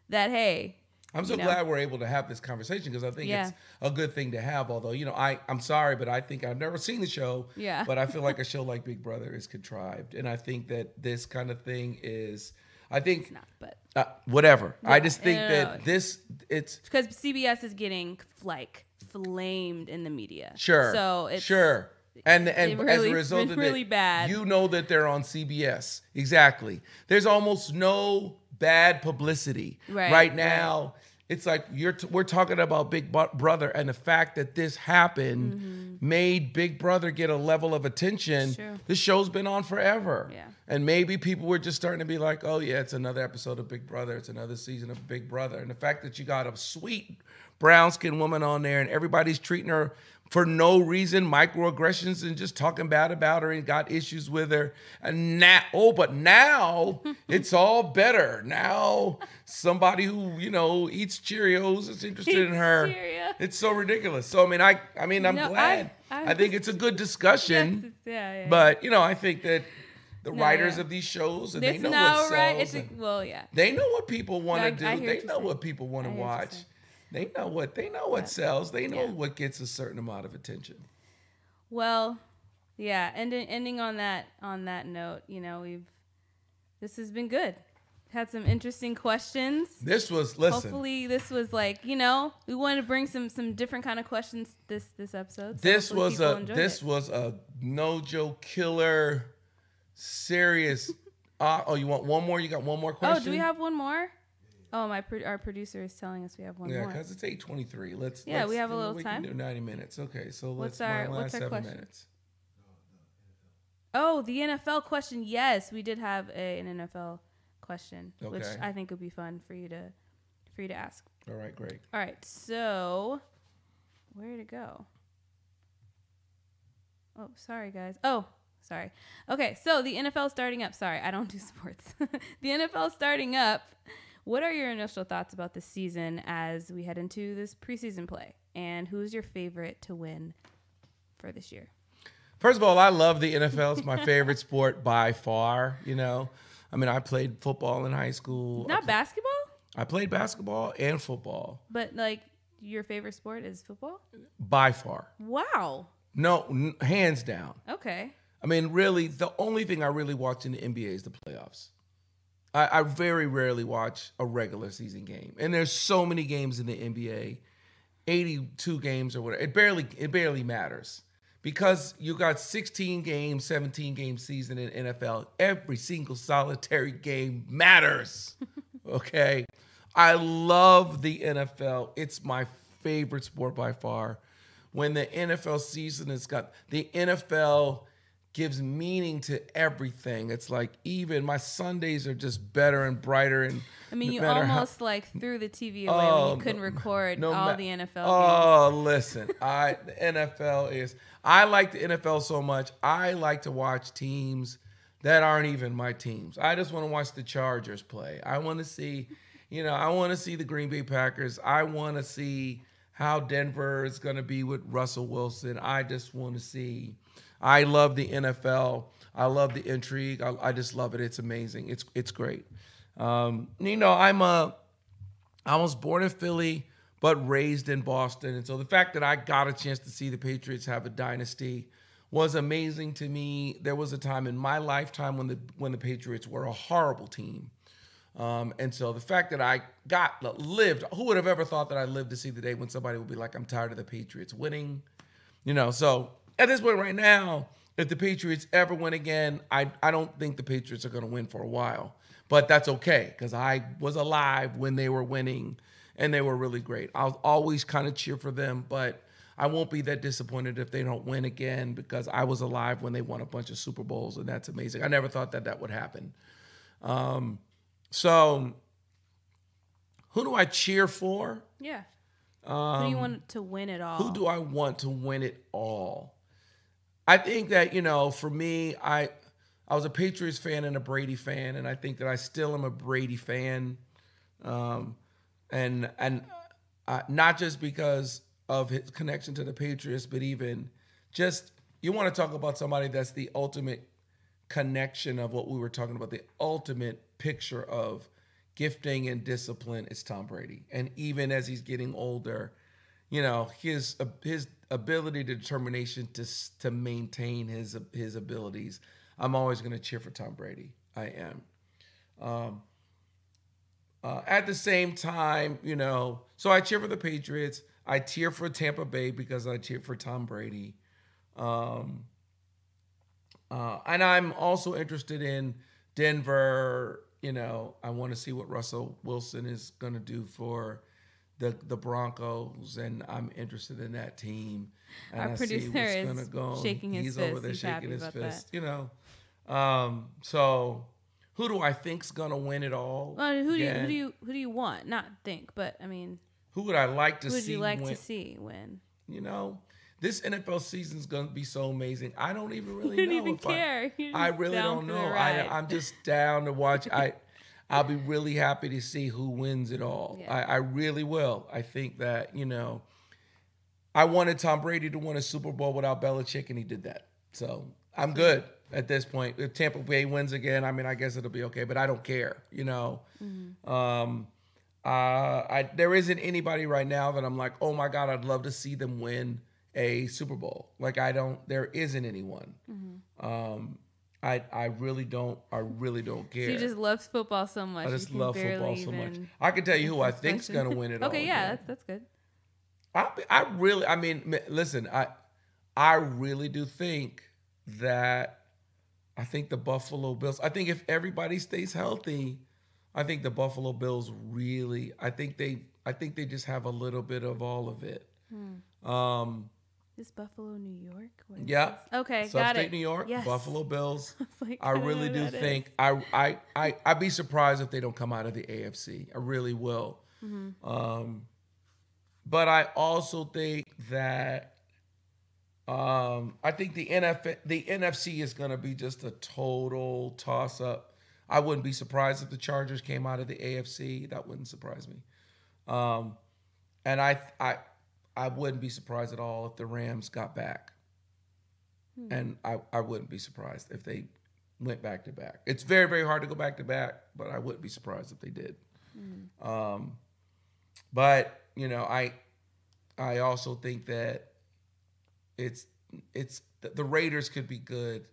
that hey I'm so you know? glad we're able to have this conversation because I think yeah. it's a good thing to have. Although, you know, I, I'm sorry, but I think I've never seen the show. Yeah. But I feel like a show like Big Brother is contrived. And I think that this kind of thing is I think it's not, but uh, whatever. Yeah, I just think that this it's because CBS is getting like flamed in the media. Sure. So it's sure. And and really, as a result of really it, bad. you know that they're on CBS. Exactly. There's almost no bad publicity right, right now. Right it's like you're t- we're talking about Big Brother and the fact that this happened mm-hmm. made Big Brother get a level of attention. This show's been on forever. Yeah. And maybe people were just starting to be like, "Oh yeah, it's another episode of Big Brother. It's another season of Big Brother." And the fact that you got a sweet brown skinned woman on there and everybody's treating her for no reason, microaggressions and just talking bad about her and got issues with her. And now, oh, but now it's all better. Now somebody who you know eats Cheerios is interested in her. Cheerio. It's so ridiculous. So I mean, I I mean, I'm no, glad. I, I, I, think it's a good discussion. Yes, yeah, yeah, But you know, I think that the no, writers yeah. of these shows and they know what right. sells. A, well, yeah. They know what people want to do. They know what people want to watch. They know what they know what sells. They know yeah. what gets a certain amount of attention. Well, yeah, and ending on that on that note, you know, we've this has been good. Had some interesting questions. This was listen. Hopefully, this was like you know we wanted to bring some some different kind of questions this this episode. So this was a this it. was a no joke killer, serious. uh, oh, you want one more? You got one more question? Oh, do we have one more? Oh, my pro- our producer is telling us we have one yeah, more. Yeah, because it's eight twenty three. Let's yeah, let's, we have a little we time. We can do ninety minutes. Okay, so let's what's our last what's our seven question? minutes. Oh, the NFL question. Yes, we did have a, an NFL question, okay. which I think would be fun for you to for you to ask. All right, great. All right, so where to go? Oh, sorry guys. Oh, sorry. Okay, so the NFL starting up. Sorry, I don't do sports. the NFL starting up. What are your initial thoughts about the season as we head into this preseason play? And who's your favorite to win for this year? First of all, I love the NFL. It's my favorite sport by far. You know, I mean, I played football in high school. Not I basketball? I played basketball and football. But like your favorite sport is football? By far. Wow. No, n- hands down. Okay. I mean, really, the only thing I really watch in the NBA is the playoffs. I, I very rarely watch a regular season game, and there's so many games in the NBA, 82 games or whatever. It barely it barely matters because you got 16 games, 17 game season in NFL. Every single solitary game matters. okay, I love the NFL. It's my favorite sport by far. When the NFL season has got the NFL gives meaning to everything. It's like even my Sundays are just better and brighter and. I mean, you almost how, like threw the TV away oh, when you couldn't record no, all ma- the NFL. Oh, games. listen, I the NFL is. I like the NFL so much. I like to watch teams that aren't even my teams. I just want to watch the Chargers play. I want to see, you know, I want to see the Green Bay Packers. I want to see how Denver is going to be with Russell Wilson. I just want to see I love the NFL. I love the intrigue. I, I just love it. It's amazing. It's it's great. Um, you know, I'm a I was born in Philly, but raised in Boston, and so the fact that I got a chance to see the Patriots have a dynasty was amazing to me. There was a time in my lifetime when the when the Patriots were a horrible team. Um, and so the fact that I got lived, who would have ever thought that I lived to see the day when somebody would be like, I'm tired of the Patriots winning? You know, so at this point right now, if the Patriots ever win again, I, I don't think the Patriots are going to win for a while. But that's okay because I was alive when they were winning. and they were really great. I'll always kind of cheer for them, but I won't be that disappointed if they don't win again because I was alive when they won a bunch of Super Bowls, and that's amazing. I never thought that that would happen. Um, so, who do I cheer for? Yeah. who do you want to win it all? Um, Who do I want to win it all? I think that you know, for me, I I was a Patriots fan and a Brady fan, and I think that I still am a Brady fan, um, and and uh, not just because of his connection to the Patriots, but even just you want to talk about somebody that's the ultimate connection of what we were talking about, the ultimate picture of gifting and discipline is Tom Brady. And even as he's getting older, you know, his his ability to determination to to maintain his his abilities. I'm always going to cheer for Tom Brady. I am. Um, uh, at the same time, you know, so I cheer for the Patriots. I cheer for Tampa Bay because I cheer for Tom Brady. Um, uh, and I'm also interested in Denver. You know, I want to see what Russell Wilson is going to do for the the Broncos, and I'm interested in that team. And Our I producer see is gonna go. shaking his He's over fist. there He's shaking his fist. that. You know, um, so who do I think's going to win it all? Well, who do you who do you who do you want? Not think, but I mean, who would I like to see who would you like win? to see win? You know, this NFL season's gonna be so amazing. I don't even really You don't know even I- care. You're I, really don't know. I. I'm just down to watch. I I'll be really happy to see who wins it all. Yeah. I, I really will. I think that you know, I wanted Tom Brady to win a Super Bowl without Belichick, and he did that. So I'm good at this point. If Tampa Bay wins again, I mean, I guess it'll be okay, but I don't care. You know. Um, uh, I there isn't anybody right now that I'm like, oh my god, I'd love to see them win a Super Bowl. Like I don't, there isn't anyone. Um, I I really don't, I really don't care. She just loves football so much. I just love football so much. I can tell you who I think's gonna win it all. Okay, yeah, again. that's that's good. I, I really, I mean, listen, I, I really do think that, I think the Buffalo Bills. I think if everybody stays healthy, I think the Buffalo Bills really. I think they, I think they just have a little bit of all of it. Hmm. Um, Is Buffalo, New York? Is yeah? Okay, so got upstate it. New York, Yes. Buffalo Bills. I, like, I don't really do is. think I, I I I'd be surprised if they don't come out of the AFC. I really will. Mm-hmm. Um, but I also think that um, I think the NF the NFC is going to be just a total toss up. I wouldn't be surprised if the Chargers came out of the AFC. That wouldn't surprise me. Um, and I I I wouldn't be surprised at all if the Rams got back. And I, I wouldn't be surprised if they went back to back. It's very, very hard to go back to back, but I wouldn't be surprised if they did. Um, but you know, I I also think that it's it's the, the Raiders could be good.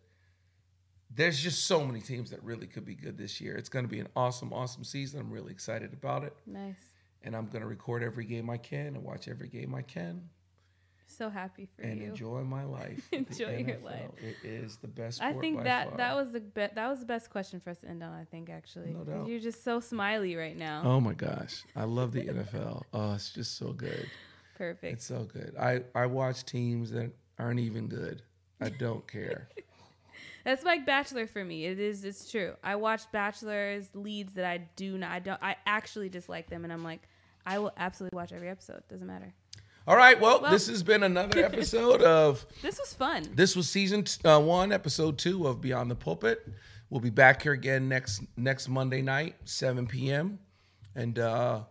There's just so many teams that really could be good this year. It's going to be an awesome, awesome season. I'm really excited about it, Nice. And I'm going to record every game I can and watch every game I can So happy for and you. And enjoy my life. Enjoy your life. It is the best. I think that far. that was the be- that was the best question for us to end on. I think actually, No doubt. you're just so smiley right now. Oh my gosh, I love the NFL. Oh, it's just so good. Perfect. It's so good. I I watch teams that aren't even good. I don't care. That's like Bachelor for me. It is. It's true. I watch Bachelors leads that I do not. I don't. I actually dislike them, and I'm like, I will absolutely watch every episode. Doesn't matter. All right. Well, Well- this has been another episode of. This was fun. This was season t- uh, one, episode two of Beyond the Pulpit. We'll be back here again next next Monday night, 7 p.m. And uh,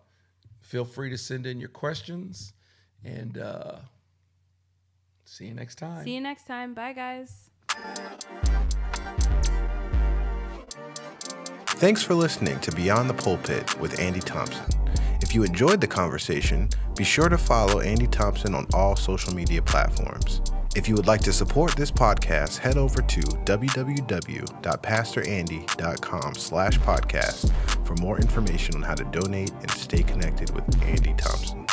feel free to send in your questions. And uh, see you next time. See you next time. Bye, guys. Thanks for listening to Beyond the Pulpit with Andy Thompson. If you enjoyed the conversation, be sure to follow Andy Thompson on all social media platforms. If you would like to support this podcast, head over to www.pastorandy.com slash podcast for more information on how to donate and stay connected with Andy Thompson.